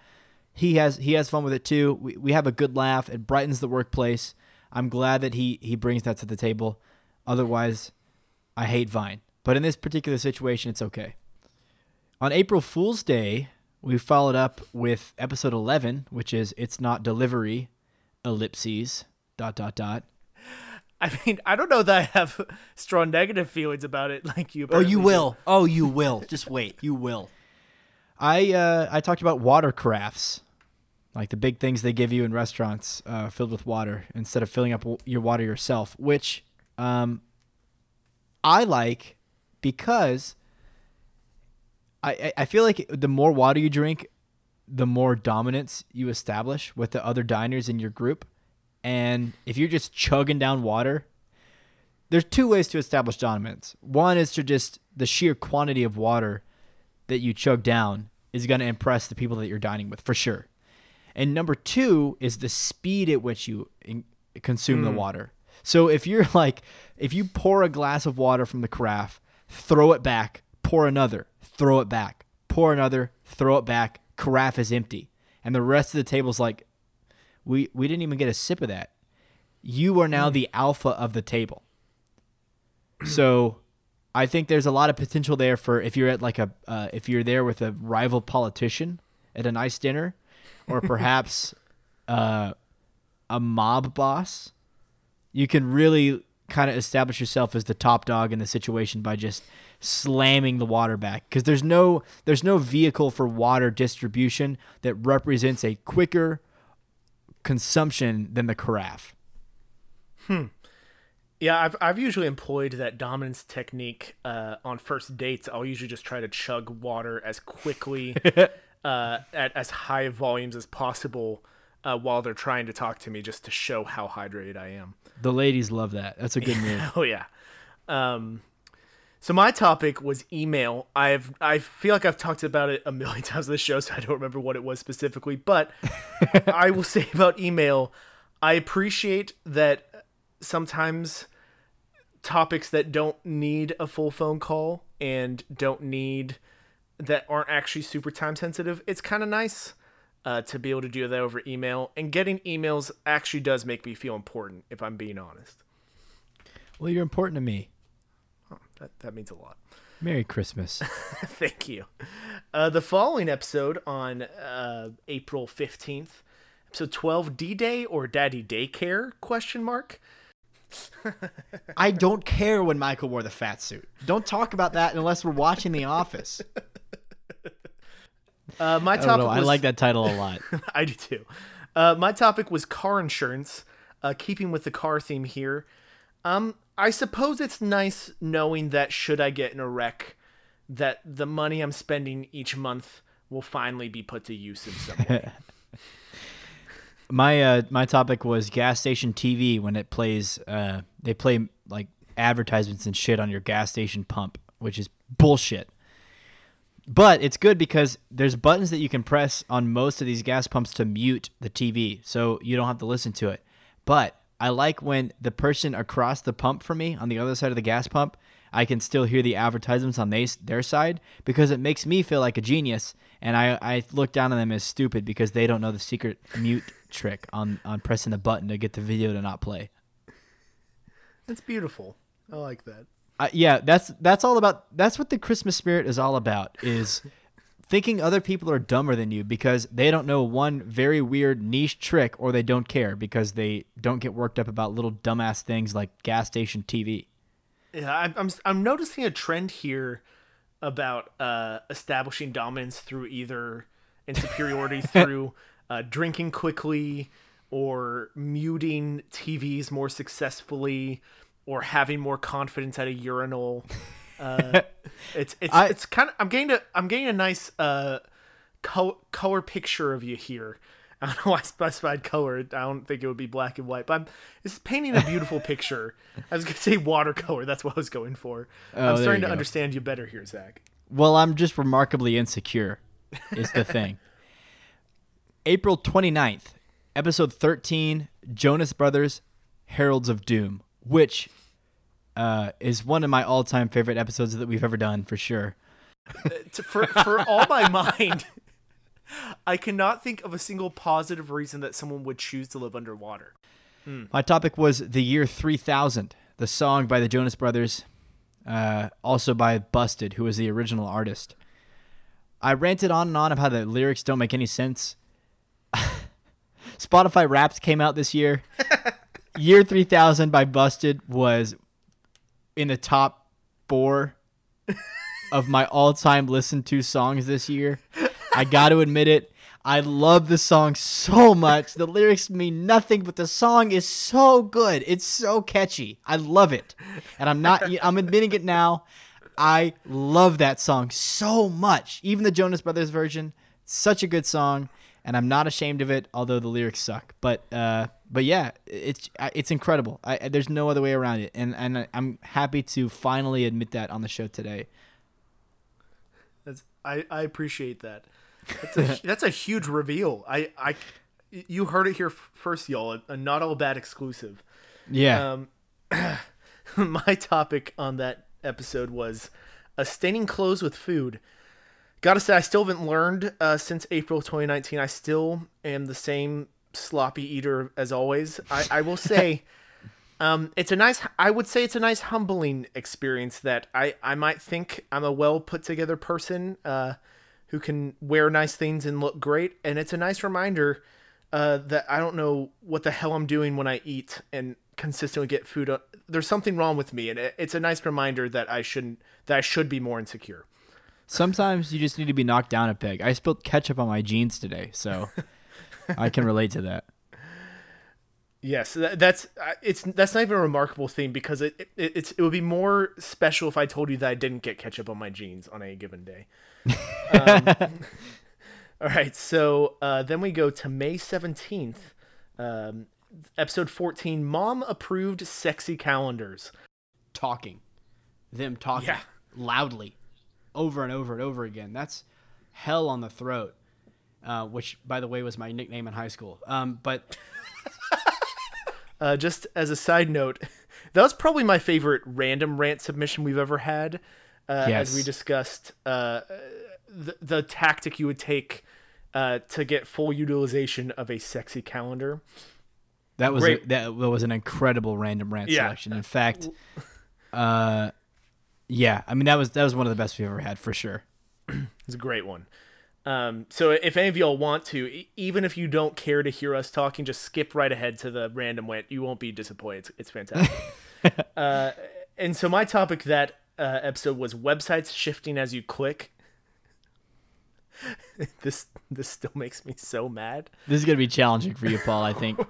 he has he has fun with it too. We we have a good laugh. It brightens the workplace. I'm glad that he he brings that to the table. Otherwise, I hate Vine. But in this particular situation, it's okay. On April Fool's Day, we followed up with episode 11, which is It's Not Delivery, ellipses, dot, dot, dot. I mean, I don't know that I have strong negative feelings about it like you. Oh, you will. Oh, you will. Just wait. You will. I uh, I talked about water crafts, like the big things they give you in restaurants uh, filled with water instead of filling up your water yourself, which um, I like because I, I feel like the more water you drink, the more dominance you establish with the other diners in your group. And if you're just chugging down water, there's two ways to establish dominance. One is to just the sheer quantity of water that you chug down is going to impress the people that you're dining with for sure. And number two is the speed at which you in- consume the mm. water. So if you're like, if you pour a glass of water from the carafe, throw it back, pour another, throw it back, pour another, throw it back, carafe is empty, and the rest of the table's like, we we didn't even get a sip of that. You are now the alpha of the table. So, I think there's a lot of potential there for if you're at like a uh, if you're there with a rival politician at a nice dinner, or perhaps uh, a mob boss. You can really kind of establish yourself as the top dog in the situation by just slamming the water back because there's no there's no vehicle for water distribution that represents a quicker consumption than the carafe. Hmm. Yeah, I've I've usually employed that dominance technique uh, on first dates. I'll usually just try to chug water as quickly, uh, at as high volumes as possible, uh, while they're trying to talk to me, just to show how hydrated I am. The ladies love that. That's a good move. Oh yeah. Um, so my topic was email. I've I feel like I've talked about it a million times on the show, so I don't remember what it was specifically. But I will say about email, I appreciate that sometimes topics that don't need a full phone call and don't need that aren't actually super time sensitive. It's kind of nice uh, to be able to do that over email. And getting emails actually does make me feel important, if I'm being honest. Well, you're important to me. That that means a lot. Merry Christmas. Thank you. Uh, the following episode on uh, April fifteenth, episode twelve, D Day or Daddy Daycare? Question mark. I don't care when Michael wore the fat suit. Don't talk about that unless we're watching The Office. Uh, my I topic. I was, like that title a lot. I do too. Uh, my topic was car insurance. Uh, keeping with the car theme here, um, I suppose it's nice knowing that should I get in a wreck, that the money I'm spending each month will finally be put to use in some way. my uh my topic was gas station TV when it plays uh they play like advertisements and shit on your gas station pump, which is bullshit. But it's good because there's buttons that you can press on most of these gas pumps to mute the TV, so you don't have to listen to it. But I like when the person across the pump from me on the other side of the gas pump, I can still hear the advertisements on they, their side because it makes me feel like a genius, and I, I look down on them as stupid because they don't know the secret mute trick on, on pressing the button to get the video to not play. That's beautiful. I like that. Uh, yeah, that's that's all about. That's what the Christmas spirit is all about. Is thinking other people are dumber than you because they don't know one very weird niche trick, or they don't care because they don't get worked up about little dumbass things like gas station TV. Yeah, I'm I'm, I'm noticing a trend here about uh, establishing dominance through either and superiority through uh, drinking quickly or muting TVs more successfully or having more confidence at a urinal. Uh, it's it's I- it's kind of I'm getting a I'm getting a nice uh color, color picture of you here. I don't know why I specified color. I don't think it would be black and white, but I'm, it's painting a beautiful picture. I was gonna say watercolor. That's what I was going for. Oh, I'm starting to go. understand you better here, Zach. Well, I'm just remarkably insecure, is the thing. April 29th, episode 13, Jonas Brothers, Heralds of Doom, which uh, is one of my all time favorite episodes that we've ever done, for sure. For for all my mind, I cannot think of a single positive reason that someone would choose to live underwater. My topic was the year 3000, the song by the Jonas Brothers, uh, also by Busted, who was the original artist. I ranted on and on about how the lyrics don't make any sense. Spotify Wrapped came out this year. year 3000 by Busted was in the top four of my all time listened to songs this year. I got to admit it. I love the song so much. The lyrics mean nothing, but the song is so good. It's so catchy. I love it. And I'm not I'm admitting it now. I love that song so much. Even the Jonas Brothers version, such a good song, and I'm not ashamed of it, although the lyrics suck. But uh but yeah, it's it's incredible. I, there's no other way around it, and and I'm happy to finally admit that on the show today. That's I, I appreciate that. That's a that's a huge reveal. I I you heard it here first, y'all. A, a not all bad exclusive. Yeah. Um, my topic on that episode was uh, staining clothes with food. Gotta say, I still haven't learned uh, since April 2019. I still am the same sloppy eater as always. I, I will say, um, it's a nice. I would say it's a nice humbling experience that I I might think I'm a well put together person uh, who can wear nice things and look great, and it's a nice reminder uh, that I don't know what the hell I'm doing when I eat and consistently get food. There's something wrong with me, and it, it's a nice reminder that I shouldn't that I should be more insecure. Sometimes you just need to be knocked down a peg. I spilled ketchup on my jeans today, so I can relate to that. Yes, that, that's uh, it's that's not even a remarkable thing because it, it it's it would be more special if I told you that I didn't get ketchup on my jeans on any given day. Um, all right, so uh, then we go to May seventeenth, um, episode fourteen. Mom approved sexy calendars. Talking, them talking Yeah. loudly, over and over and over again. That's hell on the throat. Uh, which, by the way, was my nickname in high school. Um, but Uh, just as a side note, that was probably my favorite random rant submission we've ever had. Uh, As we discussed, uh, the, the tactic you would take uh, to get full utilization of a sexy calendar. that was a, that was an incredible random rant Yeah. selection. In fact, uh, yeah, I mean that was that was one of the best we've ever had for sure. It's a great one. Um, so if any of y'all want to, even if you don't care to hear us talking, just skip right ahead to the random rant. You won't be disappointed. It's, it's fantastic. uh, and so my topic that uh, episode was websites shifting as you click. this this still makes me so mad. This is gonna be challenging for you, Paul. I think.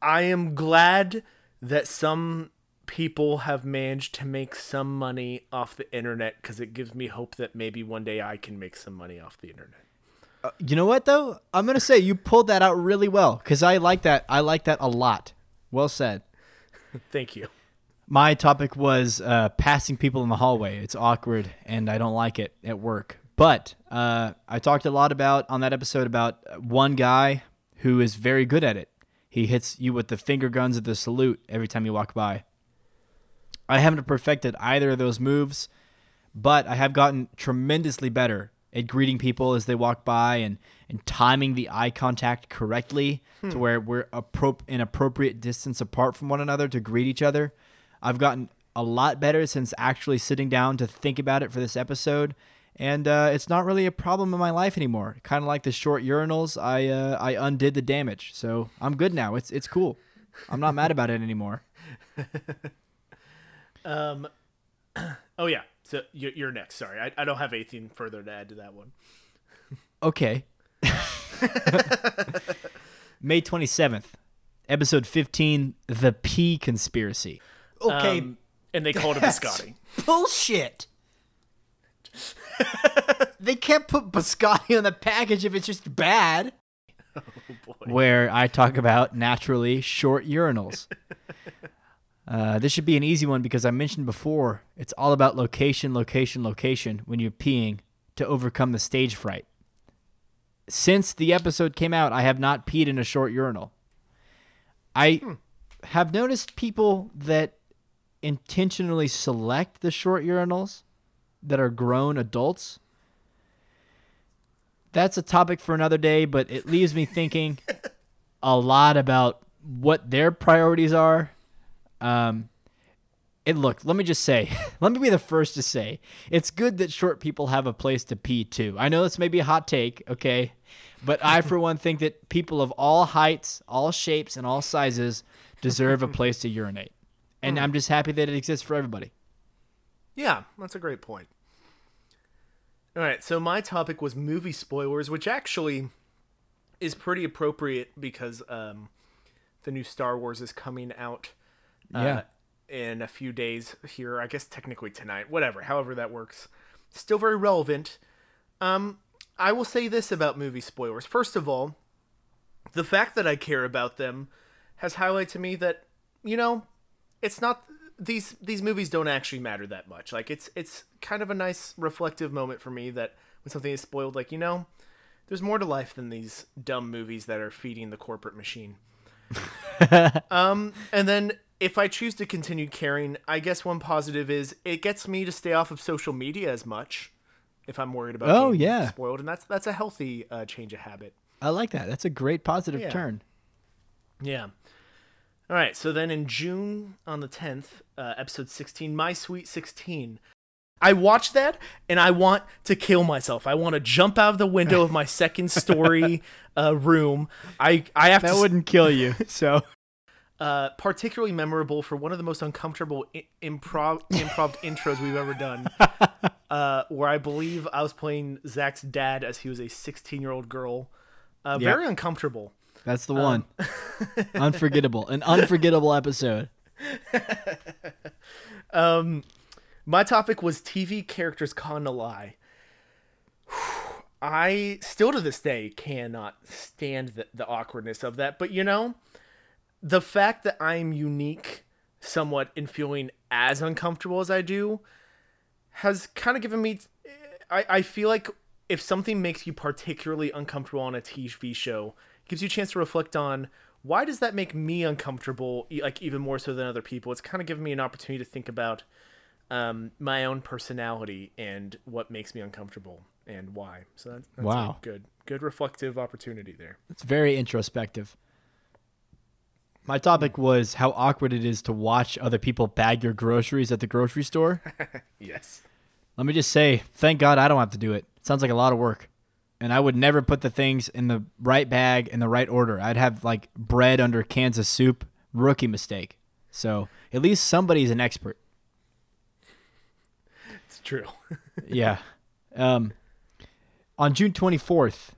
I am glad that some people have managed to make some money off the internet because it gives me hope that maybe one day I can make some money off the internet. You know what though? I'm gonna say you pulled that out really well because I like that. I like that a lot. Well said. Thank you. My topic was uh, passing people in the hallway. It's awkward and I don't like it at work. But uh, I talked a lot about on that episode about one guy who is very good at it. He hits you with the finger guns of the salute every time you walk by. I haven't perfected either of those moves, but I have gotten tremendously better at greeting people as they walk by and, and timing the eye contact correctly to hmm. where we're appro- an appropriate distance apart from one another to greet each other. I've gotten a lot better since actually sitting down to think about it for this episode. And uh, it's not really a problem in my life anymore. Kind of like the short urinals, I uh, I undid the damage, so I'm good now. It's it's cool. I'm not mad about it anymore. Um, oh yeah. So you're, you're next. Sorry, I, I don't have anything further to add to that one. Okay. May 27th, episode 15, The P Conspiracy. Okay, Um, and they called it That's- biscotti. bullshit. they can't put biscotti on the package if it's just bad. where I talk about naturally short urinals. Uh, this should be an easy one because I mentioned before it's all about location, location, location when you're peeing to overcome the stage fright. Since the episode came out, I have not peed in a short urinal. I have noticed people that intentionally select the short urinals that are grown adults that's a topic for another day, but it leaves me thinking a lot about what their priorities are. Um, it look, let me just say, let me be the first to say, it's good that short people have a place to pee too. I know this may be a hot take, okay, but I for one think that people of all heights, all shapes, and all sizes deserve a place to urinate, and I'm just happy that it exists for everybody. Yeah, that's a great point. All right, so my topic was movie spoilers, which actually is pretty appropriate because um, the new Star Wars is coming out uh, Yeah. in a few days here. I guess technically tonight, whatever, however that works. Still very relevant. Um, I will say this about movie spoilers. First of all, the fact that I care about them has highlighted to me that you know it's not these these movies don't actually matter that much. Like it's it's kind of a nice reflective moment for me that when something is spoiled, like you know, there's more to life than these dumb movies that are feeding the corporate machine. um, and then if I choose to continue caring, I guess one positive is it gets me to stay off of social media as much if I'm worried about Oh, yeah. spoiled, and that's that's a healthy uh, change of habit. I like that. That's a great positive Yeah. turn. Yeah. All right. So then in June on the 10th, uh, episode 16, My Sweet 16. I watched that and I want to kill myself. I want to jump out of the window of my second story uh, room. I I have That to wouldn't kill you, so. uh, particularly memorable for one of the most uncomfortable I- improv improv intros we've ever done. Uh, where I believe I was playing Zach's dad as he was a 16 year old girl. Uh, Yep. Very uncomfortable. That's the one. unforgettable. An unforgettable episode. Um, my topic was TV characters con a lie. I still to this day cannot stand the, the awkwardness of that. But you know, the fact that I'm unique somewhat in feeling as uncomfortable as I do has kind of given me. I, I feel like if something makes you particularly uncomfortable on a TV show, gives you a chance to reflect on why does that make me uncomfortable, like even more so than other people. It's kind of given me an opportunity to think about um, my own personality and what makes me uncomfortable and why. So that, that's Wow. a good, good reflective opportunity there. It's very introspective. My topic was how awkward it is to watch other people bag your groceries at the grocery store. Yes. Let me just say, thank God I don't have to do it. It sounds like a lot of work. And I would never put the things in the right bag in the right order. I'd have like bread under cans of soup. Rookie mistake. So at least somebody's an expert. It's true. yeah. Um, on June 24th,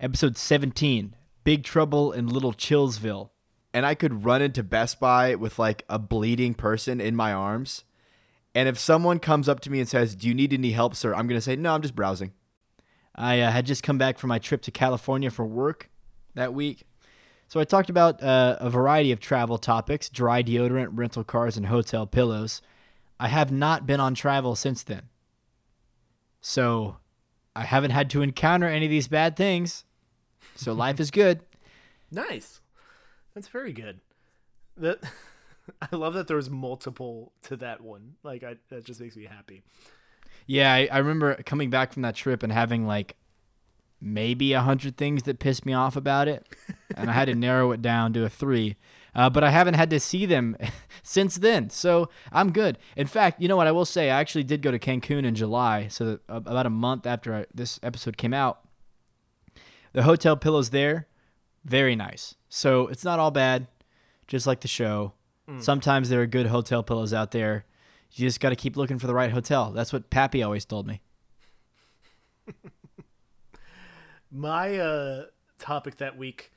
episode 17, Big Trouble in Little Chillsville. and I could run into Best Buy with like a bleeding person in my arms. And if someone comes up to me and says, "Do you need any help, sir?" I'm going to say, "No, I'm just browsing." I uh, had just come back from my trip to California for work that week. So I talked about uh, a variety of travel topics dry deodorant, rental cars, and hotel pillows. I have not been on travel since then. So I haven't had to encounter any of these bad things. So life is good. Nice. That's very good. That I love that there's multiple to that one. Like I, that just makes me happy. Yeah, I, I remember coming back from that trip and having like maybe a hundred things that pissed me off about it, and I had to narrow it down to a three. Uh, but I haven't had to see them since then, so I'm good. In fact, you know what I will say? I actually did go to Cancun in July, so about a month after I, this episode came out. The hotel pillows there, very nice. So it's not all bad, just like the show. Sometimes there are good hotel pillows out there. You just got to keep looking for the right hotel. That's what Pappy always told me. My uh, topic that week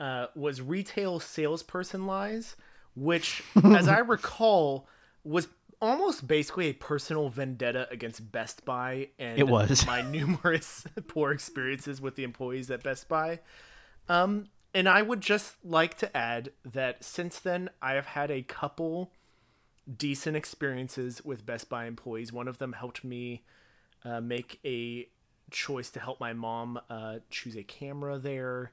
uh, was retail salesperson lies, which, as I recall, was almost basically a personal vendetta against Best Buy and It was. my numerous poor experiences with the employees at Best Buy. Um, and I would just like to add that since then, I have had a couple decent experiences with Best Buy employees. One of them helped me uh, make a choice to help my mom uh, choose a camera there.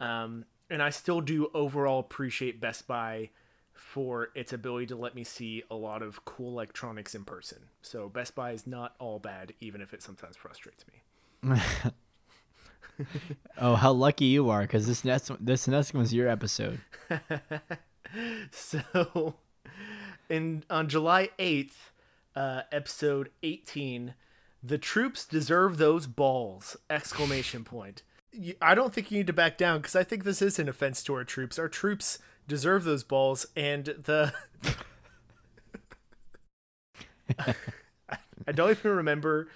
Um, and I still do overall appreciate Best Buy for its ability to let me see a lot of cool electronics in person. So Best Buy is not all bad, even if it sometimes frustrates me. Oh, how lucky you are, because this next this next one was your episode. So, in on July eighth, uh, episode eighteen, the troops deserve those balls! Exclamation point. I don't think you need to back down because I think this is an offense to our troops. Our troops deserve those balls, and the. I don't even remember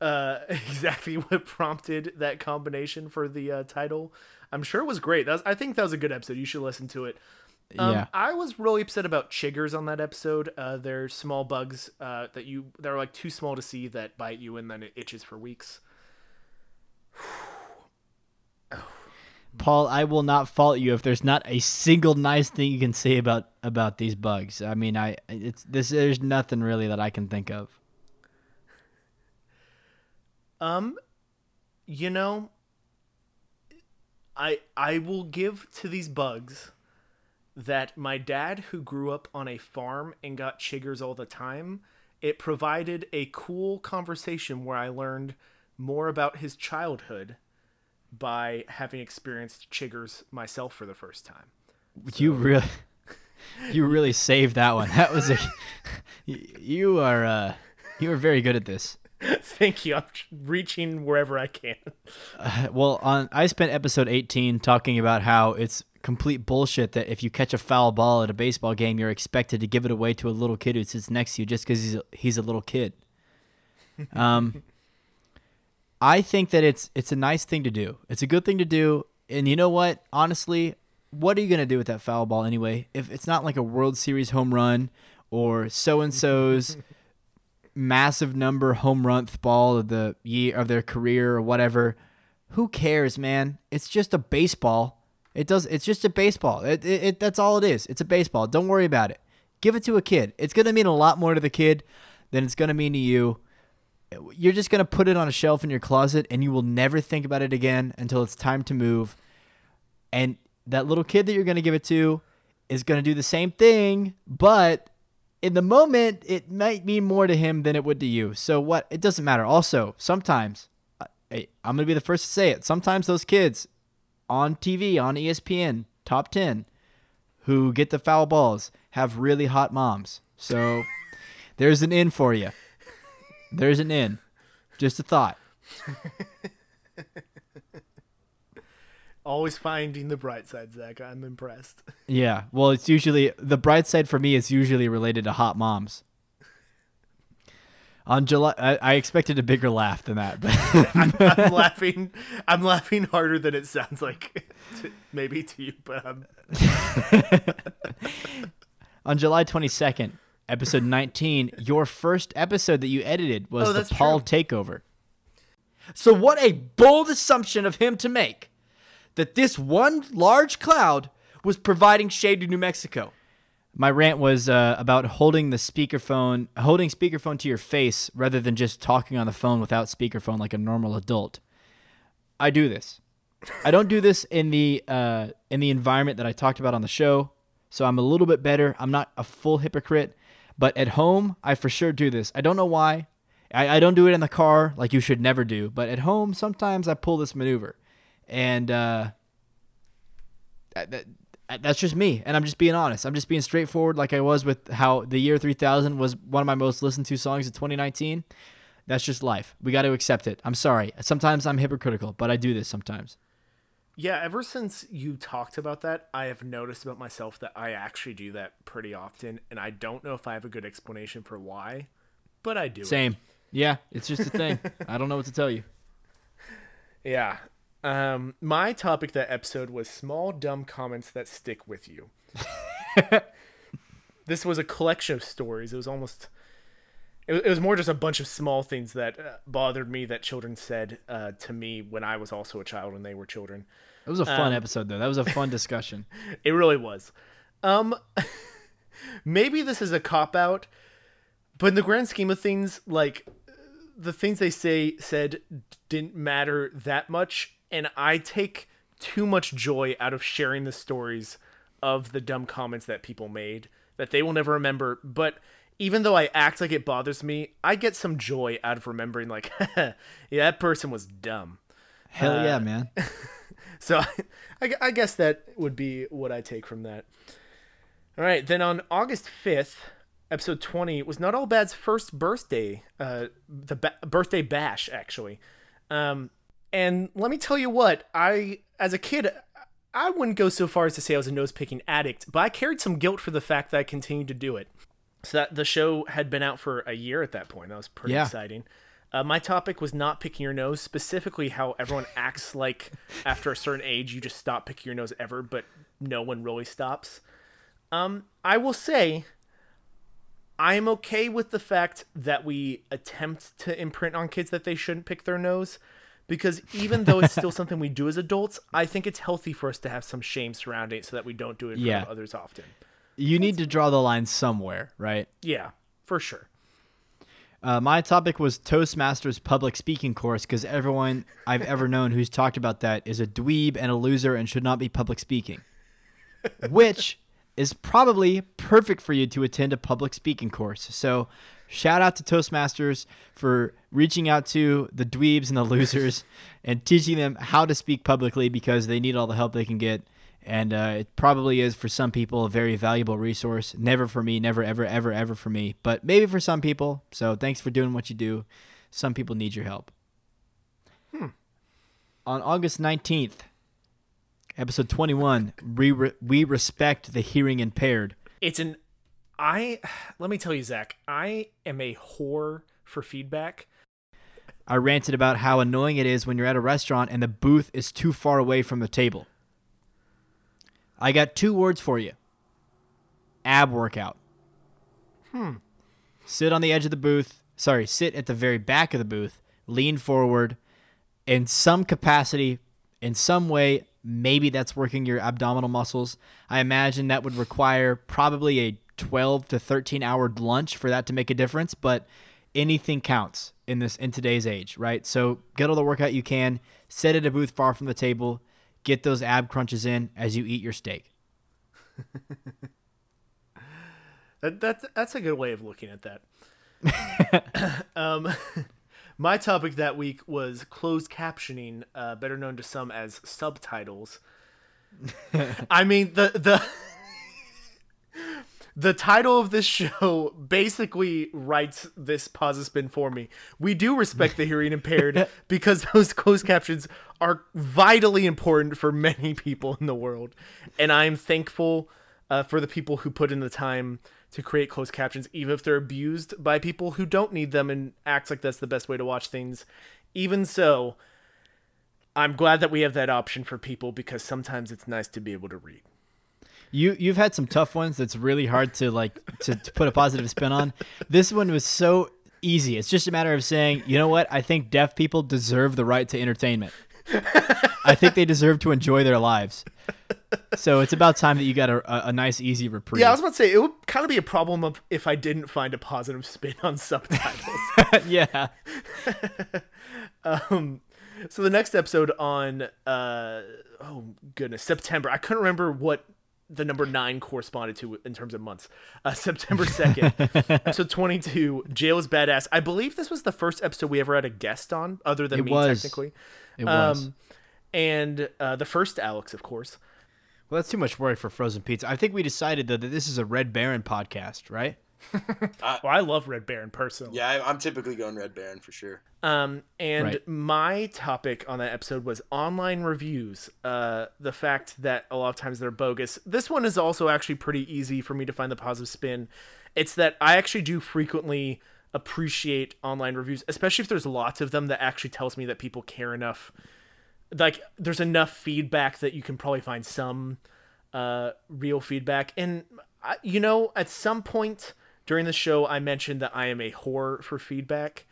uh, exactly what prompted that combination for the uh, title. I'm sure it was great. Was, I think that was a good episode. You should listen to it. Um, Yeah. I was really upset about chiggers on that episode. Uh, they're small bugs uh, that you they're like too small to see that bite you and then it itches for weeks. Paul, I will not fault you if there's not a single nice thing you can say about about these bugs. I mean, I it's this there's nothing really that I can think of. Um, you know, I I will give to these bugs that my dad, who grew up on a farm and got chiggers all the time, it provided a cool conversation where I learned more about his childhood by having experienced chiggers myself for the first time. You really you really saved that one. That was a you are uh you are very good at this. Thank you. I'm reaching wherever I can. Well, on I spent episode 18 talking about how it's complete bullshit that if you catch a foul ball at a baseball game, you're expected to give it away to a little kid who sits next to you just because he's a, he's a little kid. Um, I think that it's it's a nice thing to do. It's a good thing to do. And you know what? Honestly, what are you gonna do with that foul ball anyway? If it's not like a World Series home run or so and so's massive number home run ball of the year of their career or whatever, who cares, man? It's just a baseball. It does. It's just a baseball. It, it, it that's all it is. It's a baseball. Don't worry about it. Give it to a kid. It's gonna mean a lot more to the kid than it's gonna mean to you. You're just gonna put it on a shelf in your closet, and you will never think about it again until it's time to move. And that little kid that you're gonna give it to is gonna do the same thing, but in the moment, it might mean more to him than it would to you. So what? It doesn't matter. Also, sometimes, I'm gonna be the first to say it. Sometimes those kids on TV, on ESPN, top ten, who get the foul balls, have really hot moms. So there's an in for you. There's an in. Just a thought. Always finding the bright side, Zach. I'm impressed. Yeah. Well, it's usually the bright side for me is usually related to hot moms. On July, I, I expected a bigger laugh than that, but I'm laughing. I'm laughing harder than it sounds like, to, maybe to you, but I'm on July 22nd, episode 19, your first episode that you edited was Oh, the Paul takeover. So, what a bold assumption of him to make that this one large cloud was providing shade to New Mexico. My rant was uh, about holding the speakerphone, holding speakerphone to your face rather than just talking on the phone without speakerphone like a normal adult. I do this. I don't do this in the uh, in the environment that I talked about on the show, so I'm a little bit better. I'm not a full hypocrite, but at home I for sure do this. I don't know why. I, I don't do it in the car like you should never do, but at home sometimes I pull this maneuver, and uh, that, that's just me, and I'm just being honest. I'm just being straightforward, like I was with how the year 3000 was one of my most listened to songs of 2019. That's just life. We got to accept it. I'm sorry. Sometimes I'm hypocritical, but I do this sometimes. Yeah, ever since you talked about that, I have noticed about myself that I actually do that pretty often, and I don't know if I have a good explanation for why, but I do. it. Same. Yeah, it's just a thing. I don't know what to tell you. Yeah. Um, my topic that episode was small dumb comments that stick with you. this was a collection of stories. It was almost. It, it was more just a bunch of small things that uh, bothered me that children said uh, to me when I was also a child when they were children. It was a fun episode, though. That was a fun discussion. It really was. Um, maybe this is a cop out, but in the grand scheme of things, like the things they say said didn't matter that much, and I take too much joy out of sharing the stories of the dumb comments that people made that they will never remember. But even though I act like it bothers me, I get some joy out of remembering, like, yeah, that person was dumb. Hell yeah, man. So I, I guess that would be what I take from that. All right, then on August 5th, episode 20 was Not All Bad's first birthday, uh, the ba- birthday bash, actually. Um, and let me tell you what, I, as a kid, I wouldn't go so far as to say I was a nose picking addict, but I carried some guilt for the fact that I continued to do it. So that the show had been out for a year at that point. That was pretty Yeah. exciting. Uh, my topic was not picking your nose, specifically how everyone acts like after a certain age you just stop picking your nose ever, but no one really stops. Um, I will say, I'm okay with the fact that we attempt to imprint on kids that they shouldn't pick their nose, because even though it's still something we do as adults, I think it's healthy for us to have some shame surrounding it so that we don't do it Yeah. others often. You need to draw the line somewhere, right? Yeah, for sure. Uh, my topic was Toastmasters public speaking course because everyone I've ever known who's talked about that is a dweeb and a loser and should not be public speaking. Which is probably perfect for you to attend a public speaking course. So, shout out to Toastmasters for reaching out to the dweebs and the losers and teaching them how to speak publicly because they need all the help they can get. And uh, it probably is for some people a very valuable resource. Never for me, never, ever, ever, ever for me, but maybe for some people. So thanks for doing what you do. Some people need your help. On August 19th, episode 21, we, re- we respect the hearing impaired. It's an I let me tell you, Zach, I am a whore for feedback. I ranted about how annoying it is when you're at a restaurant and the booth is too far away from the table. I got two words for you ab workout. Hmm. Sit on the edge of the booth. Sorry, sit at the very back of the booth. Lean forward. In some capacity, in some way, maybe that's working your abdominal muscles. I imagine that would require probably a 12 to 13 hour lunch for that to make a difference, but anything counts in this in today's age, right? So get all the workout you can, sit at a booth far from the table, get those ab crunches in as you eat your steak. That, that's that's a good way of looking at that. um, my topic that week was closed captioning, uh, better known to some as subtitles. I mean the the the title of this show basically writes this positive spin for me. We do respect the hearing impaired because those closed captions are vitally important for many people in the world, and I'm thankful uh, for the people who put in the time to create closed captions, even if they're abused by people who don't need them and acts like that's the best way to watch things. Even so, I'm glad that we have that option for people because sometimes it's nice to be able to read. You you've had some tough ones that's really hard to like to, to put a positive spin on. This one was so easy. It's just a matter of saying, you know what? I think deaf people deserve the right to entertainment. I think they deserve to enjoy their lives. So it's about time that you got a, a, a nice, easy reprieve. Yeah, I was about to say it would kind of be a problem of if I didn't find a positive spin on subtitles. yeah. um, so the next episode on uh oh goodness September I couldn't remember what the number nine corresponded to in terms of months. Uh, September 2nd, episode 22, Jail is Badass. I believe this was the first episode we ever had a guest on, other than It me, was. technically. It was. Um, and uh, the first Alex, of course. well, that's too much worry for frozen pizza. I think we decided though that this is a Red Baron podcast, right? Well, I love Red Baron personally. Yeah, I, I'm typically going Red Baron for sure. Um, and Right. my topic on that episode was online reviews. Uh, the fact that a lot of times they're bogus. This one is also actually pretty easy for me to find the positive spin. It's that I actually do frequently appreciate online reviews, especially if there's lots of them that actually tells me that people care enough. Like there's enough feedback that you can probably find some uh, real feedback. And I, you know, at some point during the show, I mentioned that I am a whore for feedback.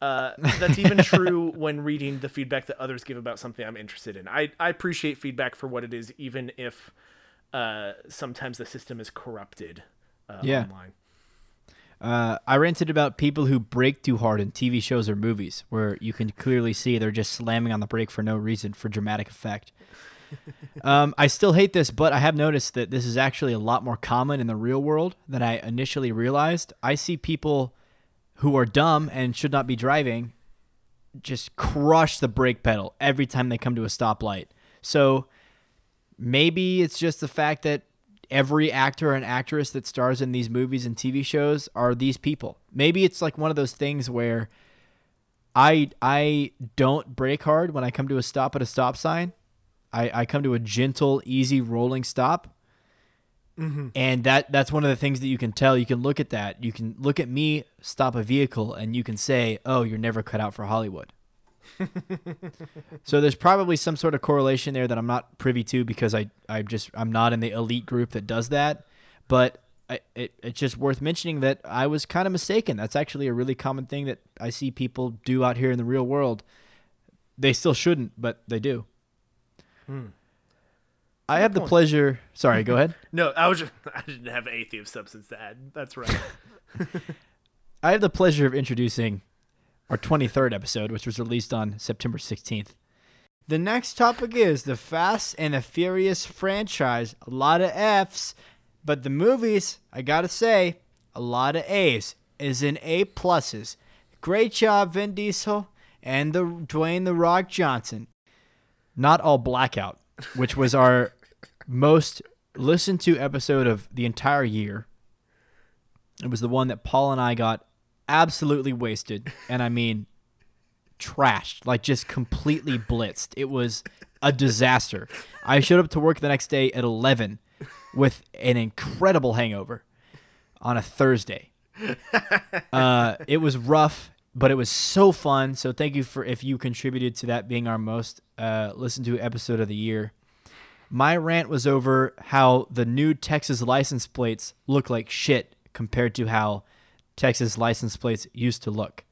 Uh, that's even true when reading the feedback that others give about something I'm interested in. I, I appreciate feedback for what it is, even if uh, sometimes the system is corrupted uh, Yeah. online. Uh, I ranted about people who brake too hard in TV shows or movies, where you can clearly see they're just slamming on the brake for no reason for dramatic effect. Um, I still hate this, but I have noticed that this is actually a lot more common in the real world than I initially realized. I see people who are dumb and should not be driving just crush the brake pedal every time they come to a stoplight. So maybe it's just the fact that every actor and actress that stars in these movies and TV shows are these people. Maybe it's like one of those things where I I don't brake hard when I come to a stop at a stop sign. I, I come to a gentle, easy rolling stop. Mm-hmm. And that that's one of the things that you can tell. You can look at that. You can look at me stop a vehicle and you can say, "Oh, you're never cut out for Hollywood." so there's probably some sort of correlation there that I'm not privy to because I I just I'm not in the elite group that does that. But I, it, it's just worth mentioning that I was kind of mistaken. That's actually a really common thing that I see people do out here in the real world. They still shouldn't, but they do. I have the point. pleasure. Sorry, go ahead. No, I was just, I didn't have anything of substance to add. That's right. I have the pleasure of introducing our 23rd episode, which was released on September 16th. The next topic is the Fast and the Furious franchise. A lot of F's, but the movies, I gotta say, a lot of A's, is in A pluses. Great job, Vin Diesel and the Dwayne the Rock Johnson. Not all blackout, which was our most listened to episode of the entire year. It was the one that Paul and I got absolutely wasted, and I mean trashed, like just completely blitzed. It was a disaster. I showed up to work the next day at 11 with an incredible hangover on a Thursday. Uh, it was rough, but it was so fun. So thank you for if you contributed to that being our most uh, listened to episode of the year. My rant was over how the new Texas license plates look like shit compared to how Texas license plates used to look.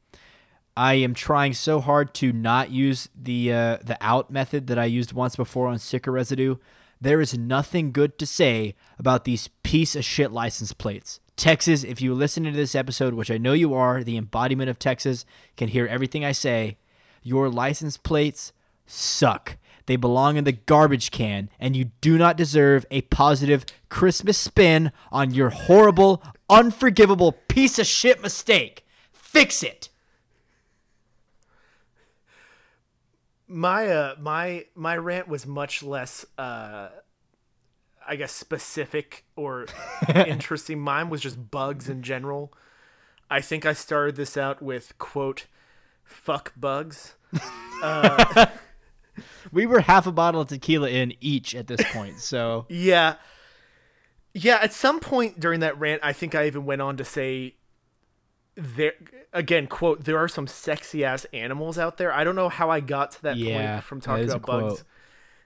I am trying so hard to not use the uh, the out method that I used once before on sticker residue. There is nothing good to say about these piece of shit license plates. Texas, if you listen to this episode, which I know you are, the embodiment of Texas, can hear everything I say. Your license plates suck. They belong in the garbage can, and you do not deserve a positive Christmas spin on your horrible, unforgivable piece of shit mistake. Fix it. my uh my my rant was much less uh I guess specific or interesting. Mine was just bugs in general. I think I started this out with quote fuck bugs. We were half a bottle of tequila in each at this point, so Yeah. Yeah, at some point during that rant, I think I even went on to say there again, quote, there are some sexy ass animals out there. I don't know how I got to that Yeah, point from talking about bugs. quote.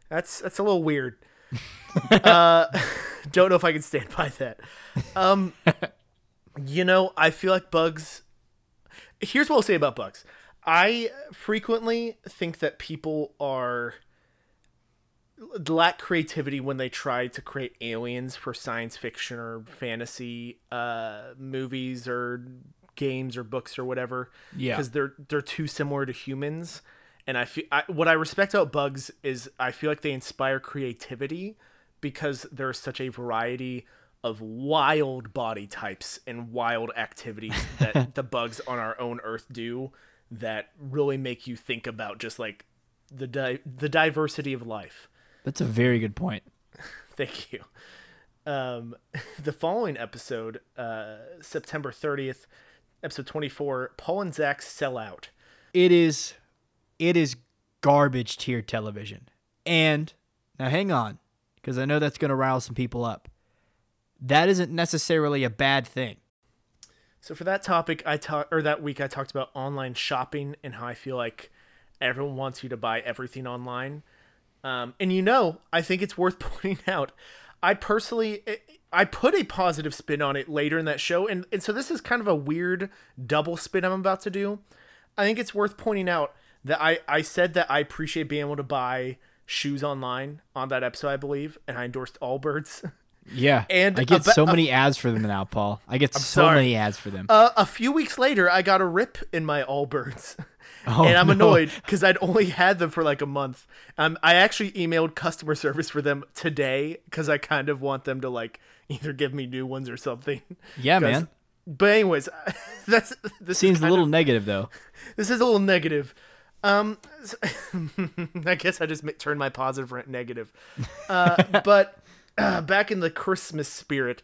That's that's a little weird. uh don't know if I can stand by that. Um you know, I feel like bugs Here's what I'll say about bugs. I frequently think that people are lack creativity when they try to create aliens for science fiction or fantasy uh, movies or games or books or whatever. Yeah. because they're they're too similar to humans. And I feel I, what I respect about bugs is I feel like they inspire creativity because there's such a variety of wild body types and wild activities that the bugs on our own earth do that really make you think about just like the di- the diversity of life. That's a very good point. Thank you. Um, the following episode, uh, September 30th, episode 24, Paul and Zach sell out. It is it is garbage tier television. And now hang on, because I know that's going to rile some people up. That isn't necessarily a bad thing. So for that topic, I talked or that week I talked about online shopping and how I feel like everyone wants you to buy everything online. Um, and you know, I think it's worth pointing out. I personally, I put a positive spin on it later in that show, and, and so this is kind of a weird double spin I'm about to do. I think it's worth pointing out that I, I said that I appreciate being able to buy shoes online on that episode, I believe, and I endorsed Allbirds. Yeah. And I get so many ads for them now, Paul. I get so sorry. many ads for them. Uh, a few weeks later, I got a rip in my Allbirds. Oh, and I'm no. annoyed because I'd only had them for like a month. Um, I actually emailed customer service for them today because I kind of want them to like either give me new ones or something. Yeah, man. But anyways, that's this Seems is a little of- negative though. this is a little negative. Um, I guess I just turned my positive rent negative. Uh, but uh, back in the Christmas spirit,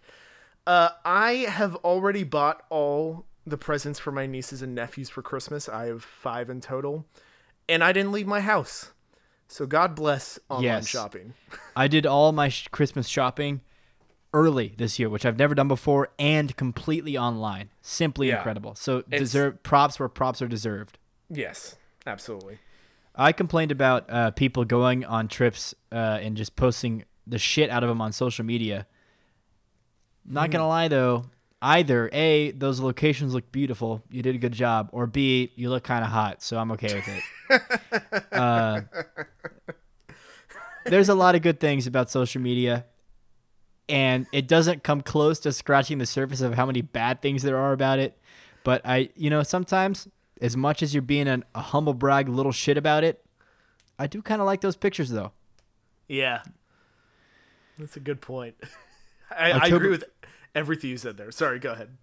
uh, I have already bought all the presents for my nieces and nephews for Christmas. I have five in total, and I didn't leave my house. So God bless online Yes. shopping. I did all my sh- Christmas shopping early this year, which I've never done before, and completely online. Simply Yeah. incredible. So It's- deserve props where props are deserved. Yes, absolutely. I complained about uh, people going on trips uh, and just posting the shit out of them on social media. Not gonna lie though, either a those locations look beautiful, you did a good job, or b you look kind of hot, so I'm okay with it. uh, there's a lot of good things about social media, and it doesn't come close to scratching the surface of how many bad things there are about it. But I, you know, sometimes as much as you're being an, a humble brag little shit about it, I do kind of like those pictures though. Yeah, that's a good point. I, I agree with everything you said there. Sorry, go ahead.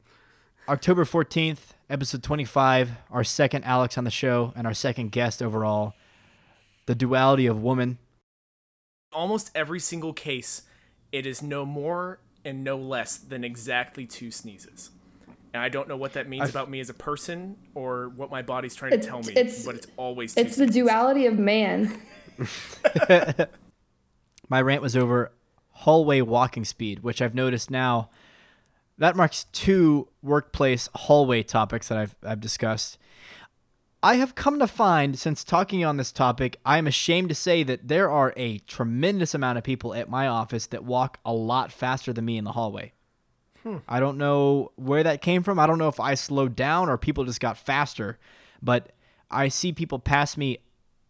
October 14th, episode 25, our second Alex on the show and our second guest overall. The duality of woman. almost every single case, it is no more and no less than exactly two sneezes. And I don't know what that means I've- about me as a person or what my body's trying to tell me, it's- but it's always two It's the duality of man. My rant was over hallway walking speed, which I've noticed now that marks two workplace hallway topics that I've, I've discussed. I have come to find since talking on this topic, I am ashamed to say that there are a tremendous amount of people at my office that walk a lot faster than me in the hallway. I don't know where that came from. I don't know if I slowed down or people just got faster, but I see people pass me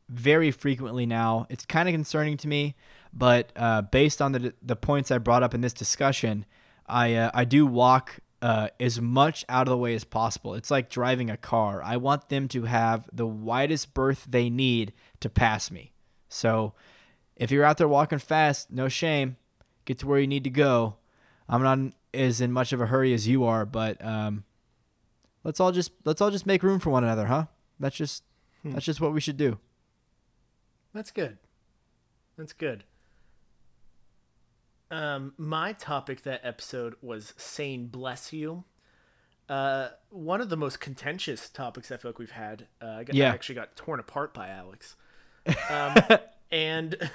very frequently now. It's kind of concerning to me, but uh, based on the the points I brought up in this discussion, I uh, I do walk uh, as much out of the way as possible. It's like driving a car. I want them to have the widest berth they need to pass me. So if you're out there walking fast, no shame. Get to where you need to go. I'm not as in much of a hurry as you are, but um, let's all just let's all just make room for one another, huh? That's just that's just what we should do. That's good. That's good. Um, my topic that episode was saying bless you. Uh, one of the most contentious topics I feel like we've had. Uh, I, got, Yeah. I actually got torn apart by Alex. Um, and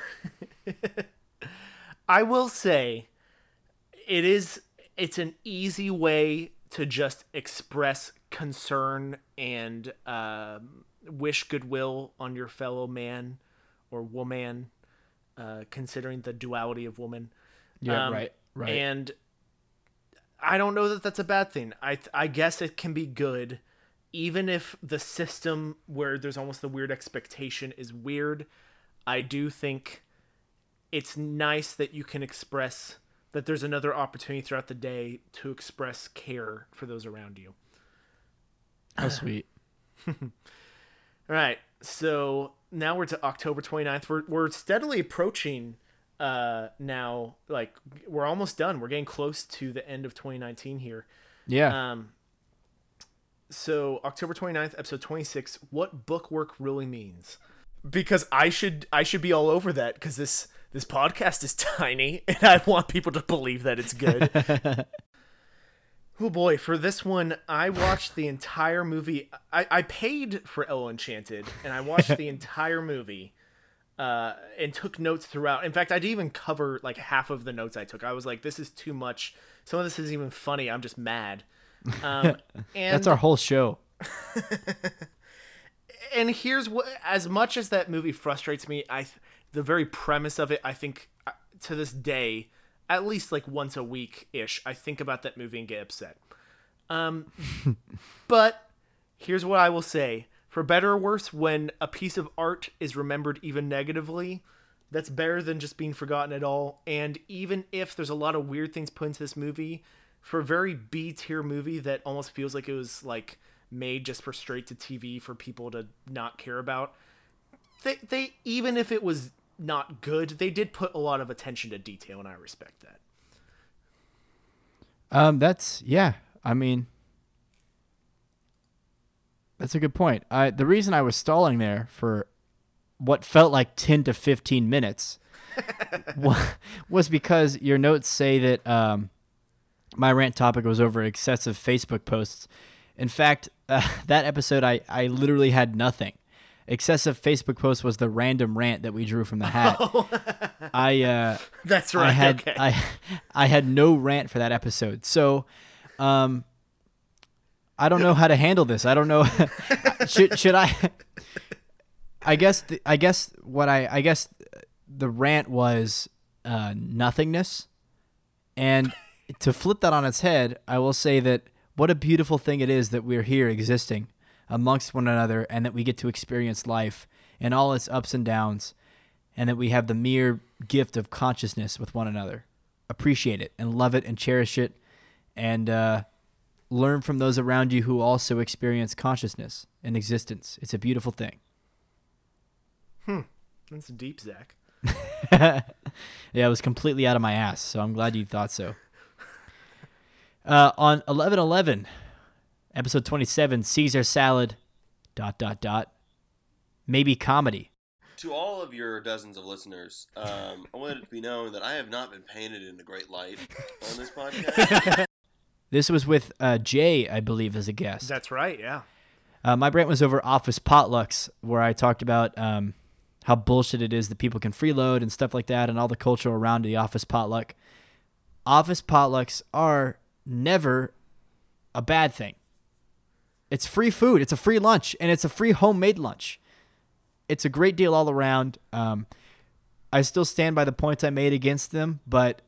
I will say it is it's an easy way to just express concern and um, wish goodwill on your fellow man or woman, uh, considering the duality of woman. Yeah, Um, right, right. And I don't know that that's a bad thing. I I guess it can be good, even if the system where there's almost the weird expectation is weird. I do think it's nice that you can express that there's another opportunity throughout the day to express care for those around you. How sweet. All right. So now we're to October 29th. We're, we're steadily approaching uh, now. Like we're almost done. We're getting close to the end of 2019 here. Yeah. Um, so October 29th, episode 26, what bookwork really means. Because I should I should be all over that because this this podcast is tiny and I want people to believe that it's good. oh boy, for this one, I watched the entire movie. I, I paid for Ella Enchanted and I watched the entire movie uh, and took notes throughout. In fact, I didn't even cover like half of the notes I took. I was like, this is too much. Some of this isn't even funny. I'm just mad. Um, and That's our whole show. and here's what as much as that movie frustrates me i th- the very premise of it i think uh, to this day at least like once a week ish i think about that movie and get upset. Um but here's what i will say. For better or worse when a piece of art is remembered even negatively that's better than just being forgotten at all. And even if there's a lot of weird things put into this movie for a very b tier movie that almost feels like it was like made just for straight to tv for people to not care about they, they even if it was not good they did put a lot of attention to detail and i respect that Um, that's yeah. I mean, that's a good point. I the reason I was stalling there for what felt like ten to fifteen minutes was because your notes say that um, my rant topic was over excessive Facebook posts. In fact, uh, that episode I I literally had nothing. Excessive Facebook post was the random rant that we drew from the hat. I uh, that's I right had okay I I had no rant for that episode. So um I don't know how to handle this. I don't know should should I I guess the, I guess what I I guess the rant was uh nothingness. And to flip that on its head, I will say that what a beautiful thing it is that we're here existing amongst one another and that we get to experience life and all its ups and downs and that we have the mere gift of consciousness with one another. Appreciate it and love it and cherish it and uh, learn from those around you who also experience consciousness and existence. It's a beautiful thing. Hmm. That's deep zach yeah, it was completely out of my ass, so I'm glad you thought so. Uh, on 1111, episode 27, Caesar salad, dot, dot, dot, maybe comedy. To all of your dozens of listeners, um, I wanted it to be known that I have not been painted in a great light on this podcast. This was with uh, Jay, I believe, as a guest. that's right yeah Uh, my rant was over office potlucks, where I talked about um, how bullshit it is that people can freeload and stuff like that, and all the culture around the office potluck. Office potlucks are never a bad thing. It's free food. It's a free lunch, and it's a free homemade lunch. It's a great deal all around. Um, I still stand by the points I made against them, but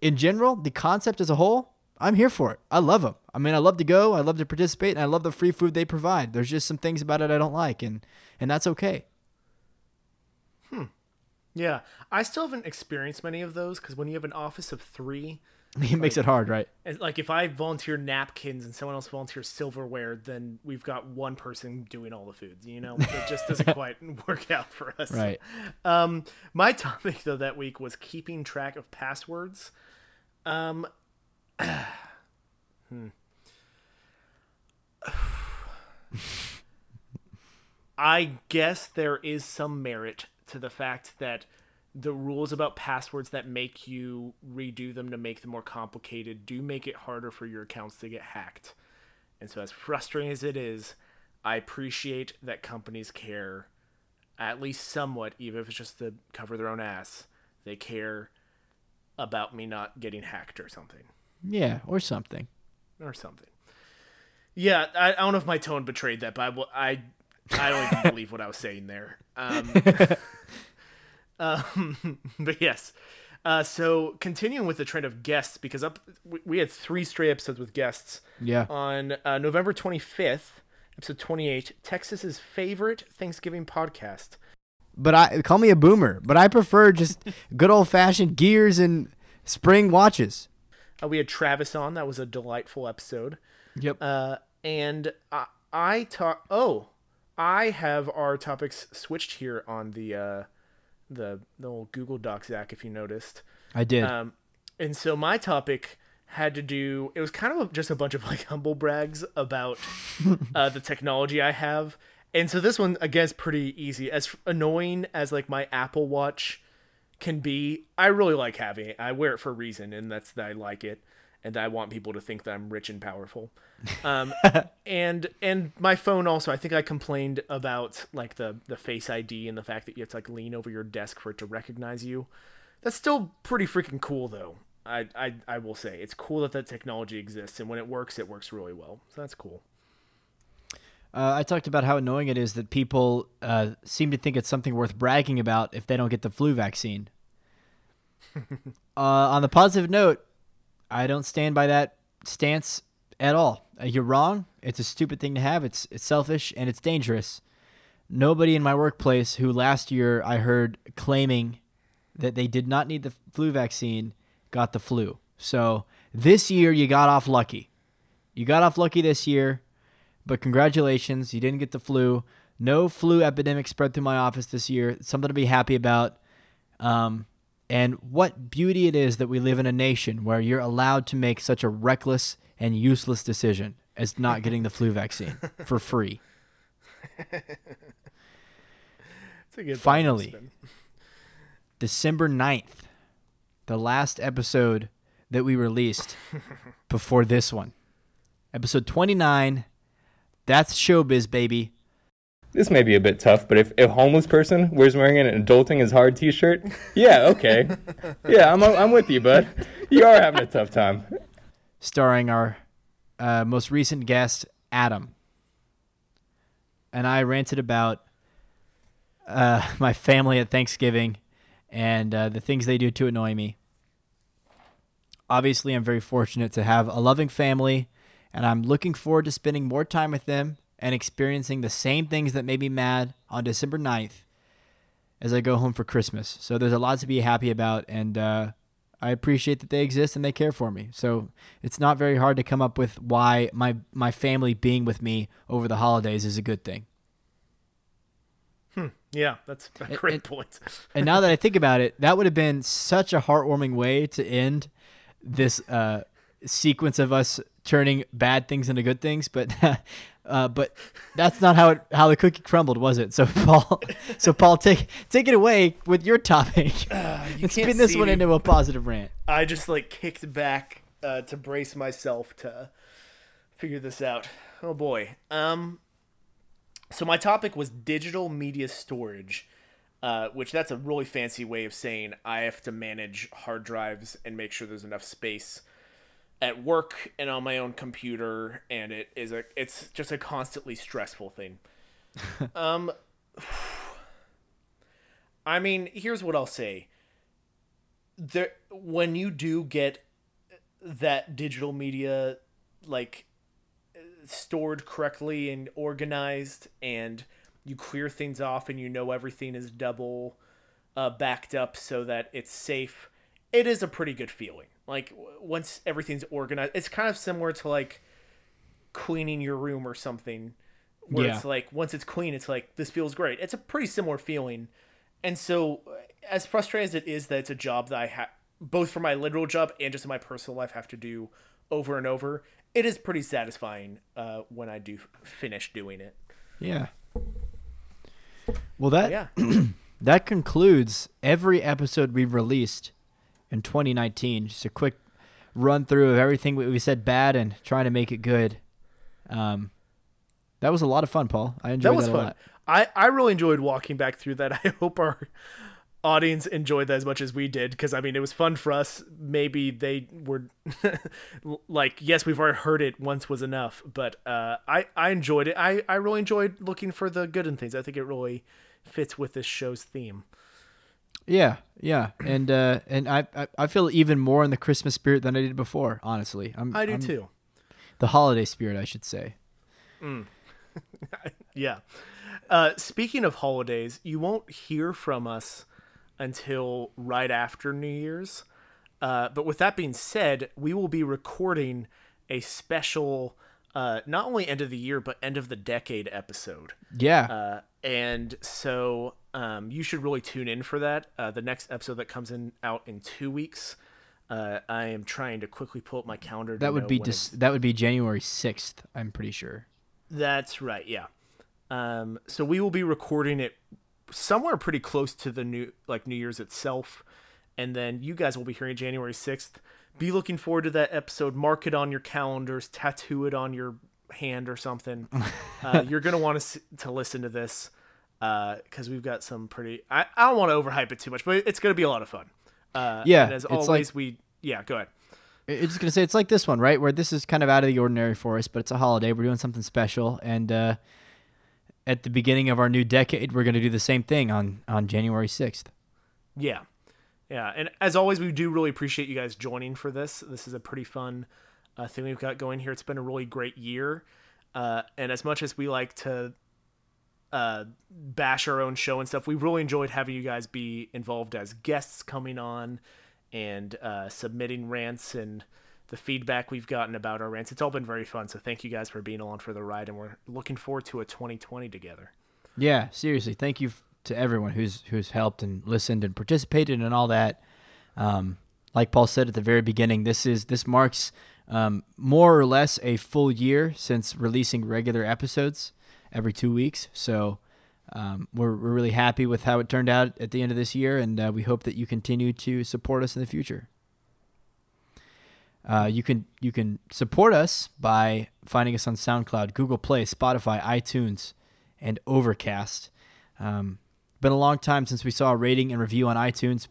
in general, the concept as a whole, I'm here for it. I love them. I mean, I love to go. I love to participate, and I love the free food they provide. There's just some things about it I don't like, and and that's okay. Hmm. yeah i still haven't experienced many of those because when you have an office of three It makes it hard, right? like if i volunteer napkins and someone else volunteers silverware then we've got one person doing all the foods you know it just doesn't quite work out for us Right. Um, my topic though that week was keeping track of passwords. Um, hmm. I guess there is some merit to the fact that the rules about passwords that make you redo them to make them more complicated do make it harder for your accounts to get hacked. And so, as frustrating as it is, I appreciate that companies care at least somewhat, even if it's just to cover their own ass. They care about me not getting hacked or something. Yeah, or something. Or something. Yeah, I, I don't know if my tone betrayed that, but I, I, I don't even believe what I was saying there. Um, um, but yes. Uh, so continuing with the trend of guests, because up we, we had three straight episodes with guests Yeah. on uh, November 25th, episode 28, Texas's favorite Thanksgiving podcast. But I call me a boomer, but I prefer just good old fashioned gears and spring watches. Uh, we had Travis on. That was a delightful episode. Yep. Uh, and I, I talk. Oh, I have our topics switched here on the uh, the the old Google Doc, Zach, if you noticed. I did. Um, and so my topic had to do. It was kind of just a bunch of like humble brags about uh, the technology I have. And so this one again is pretty easy. As annoying as like my Apple Watch can be, I really like having it. I wear it for a reason, and that's that I like it, and I want people to think that I'm rich and powerful. Um, and and my phone also. I think I complained about like the the Face ID and the fact that you have to like lean over your desk for it to recognize you. That's still pretty freaking cool, though. I, I, I will say it's cool that that technology exists, and when it works, it works really well. So that's cool. Uh, I talked about how annoying it is that people uh, seem to think it's something worth bragging about if they don't get the flu vaccine. uh, on the positive note, I don't stand by that stance at all. Uh, you're wrong. It's a stupid thing to have. It's it's selfish and it's dangerous. Nobody in my workplace who last year I heard claiming that they did not need the flu vaccine got the flu. So this year you got off lucky. You got off lucky this year, but congratulations, you didn't get the flu. No flu epidemic spread through my office this year. Something to be happy about. Um, and what beauty it is that we live in a nation where you're allowed to make such a reckless and useless decision as not getting the flu vaccine for free. A good Finally. December 9th, the last episode that we released before this one. Episode 29. That's showbiz, baby. This may be a bit tough, but if a homeless person wears wearing an adulting is hard T-shirt, yeah, okay, yeah, I'm I'm with you, bud. You are having a tough time. starring our uh, most recent guest, Adam. And I ranted about uh, my family at Thanksgiving and uh, the things they do to annoy me. Obviously, I'm very fortunate to have a loving family, and I'm looking forward to spending more time with them and experiencing the same things that made me mad on December 9th as I go home for Christmas. So there's a lot to be happy about, and uh, I appreciate that they exist and they care for me. So it's not very hard to come up with why my my family being with me over the holidays is a good thing. Yeah, that's a great it- point. And now that I think about it, that would have been such a heartwarming way to end this uh, sequence of us turning bad things into good things. But uh, but that's not how it how the cookie crumbled, was it? So Paul, so Paul, take take it away with your topic and can't spin this one me. into a positive rant. I just like kicked back uh, to brace myself to figure this out. Oh boy. Um. So my topic was digital media storage, uh, which that's a really fancy way of saying I have to manage hard drives and make sure there's enough space at work and on my own computer, and it is a it's just a constantly stressful thing. um. I mean, here's what I'll say there when you do get that digital media like stored correctly and organized and you clear things off and you know everything is double uh, backed up so that it's safe it is a pretty good feeling like w- once everything's organized it's kind of similar to like cleaning your room or something where Yeah. it's like once it's clean it's like this feels great it's a pretty similar feeling and so, as frustrating as it is that it's a job that I have, both for my literal job and just in my personal life, have to do over and over, it is pretty satisfying uh, when I do finish doing it. Yeah. Well, that Yeah. that concludes every episode we've released in 2019. Just a quick run through of everything we said bad and trying to make it good. Um, that was a lot of fun, Paul. I enjoyed that was a fun. lot. I, I really enjoyed walking back through that. I hope our audience enjoyed that as much as we did because I mean it was fun for us. Maybe they were like, yes, we've already heard it once was enough, but uh, I I enjoyed it. I I really enjoyed looking for the good in things. I think it really fits with this show's theme. Yeah, yeah, and uh, and I, I I feel even more in the Christmas spirit than I did before. Honestly, I'm, I do I'm- too. The holiday spirit, I should say. Yeah. Uh, speaking of holidays, you won't hear from us until right after New Year's. Uh, but with that being said, we will be recording a special uh, not only end of the year but end of the decade episode. Yeah. Uh, and so um, you should really tune in for that. Uh, the next episode that comes in out in two weeks. Uh, I am trying to quickly pull up my calendar. That would be dis- that would be January 6th, I'm pretty sure. That's right. Yeah. Um, so we will be recording it somewhere pretty close to the new like New Year's itself, and then you guys will be hearing January sixth. Be looking forward to that episode. Mark it on your calendars. Tattoo it on your hand or something. uh, you're gonna want to to listen to this because we've got some pretty. I, I don't want to overhype it too much, but it's gonna be a lot of fun. Uh, Yeah, And as it's like- always, we yeah. Go ahead. I- I'm just gonna say it's like this one, right? Where this is kind of out of the ordinary for us, but it's a holiday. We're doing something special, and uh, at the beginning of our new decade, we're gonna do the same thing on on January 6th. Yeah. Yeah. And as always, we do really appreciate you guys joining for this. This is a pretty fun uh, thing we've got going here. It's been a really great year. Uh, and as much as we like to uh, bash our own show and stuff, we really enjoyed having you guys be involved as guests coming on and uh, submitting rants and the feedback we've gotten about our rants. It's all been very fun. So thank you guys for being along for the ride. And we're looking forward to a 2020 together. Yeah, seriously, thank you to everyone who's who's helped and listened and participated and all that. Um, like Paul said at the very beginning, this is this marks um, more or less a full year since releasing regular episodes every two weeks. So um, we're we're really happy with how it turned out at the end of this year, and uh, we hope that you continue to support us in the future. Uh, you can you can support us by finding us on SoundCloud, Google Play, Spotify, iTunes, and Overcast. Um, been a long time since we saw a rating and review on iTunes.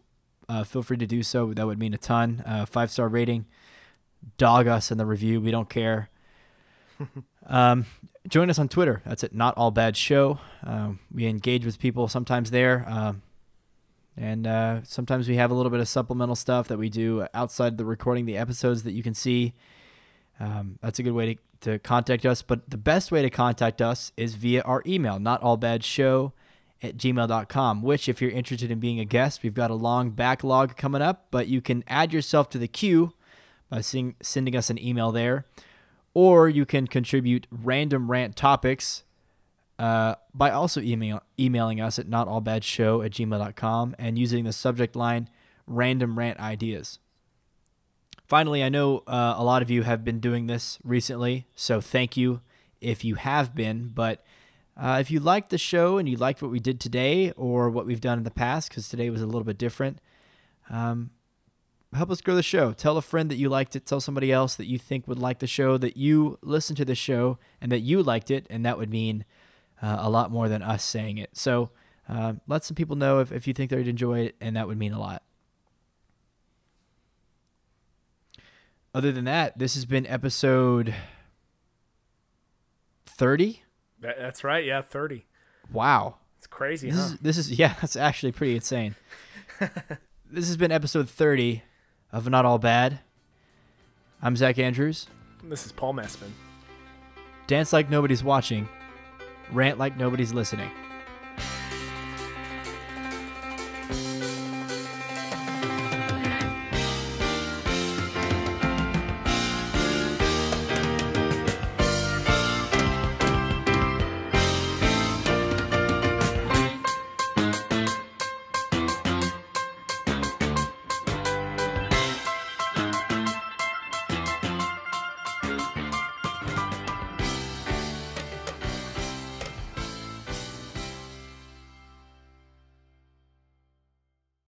Uh, feel free to do so. That would mean a ton. Uh, five star rating. Dog us in the review. We don't care. Um, join us on Twitter. That's at Not All Bad Show. Um, we engage with people sometimes there. Um, and uh, sometimes we have a little bit of supplemental stuff that we do outside the recording the episodes that you can see. Um, that's a good way to, to contact us. But the best way to contact us is via our email, not all bad show at gmail.com, which, if you're interested in being a guest, we've got a long backlog coming up, but you can add yourself to the queue by sing, sending us an email there. Or you can contribute random rant topics uh, by also email, emailing us at notallbadshow at gmail.com and using the subject line random rant ideas. Finally, I know uh, a lot of you have been doing this recently, so thank you if you have been. But uh, if you liked the show and you liked what we did today or what we've done in the past, because today was a little bit different, um, help us grow the show. Tell a friend that you liked it. Tell somebody else that you think would like the show, that you listened to the show and that you liked it, and that would mean uh, a lot more than us saying it. So uh, let some people know if, if you think they'd enjoy it, and that would mean a lot. Other than that, this has been episode 30. That's right. Yeah. 30. Wow. It's crazy, This huh? is this is yeah, that's actually pretty insane. this has been episode 30 of Not All Bad. I'm Zach Andrews. This is Paul Messman. Dance like nobody's watching. Rant like nobody's listening.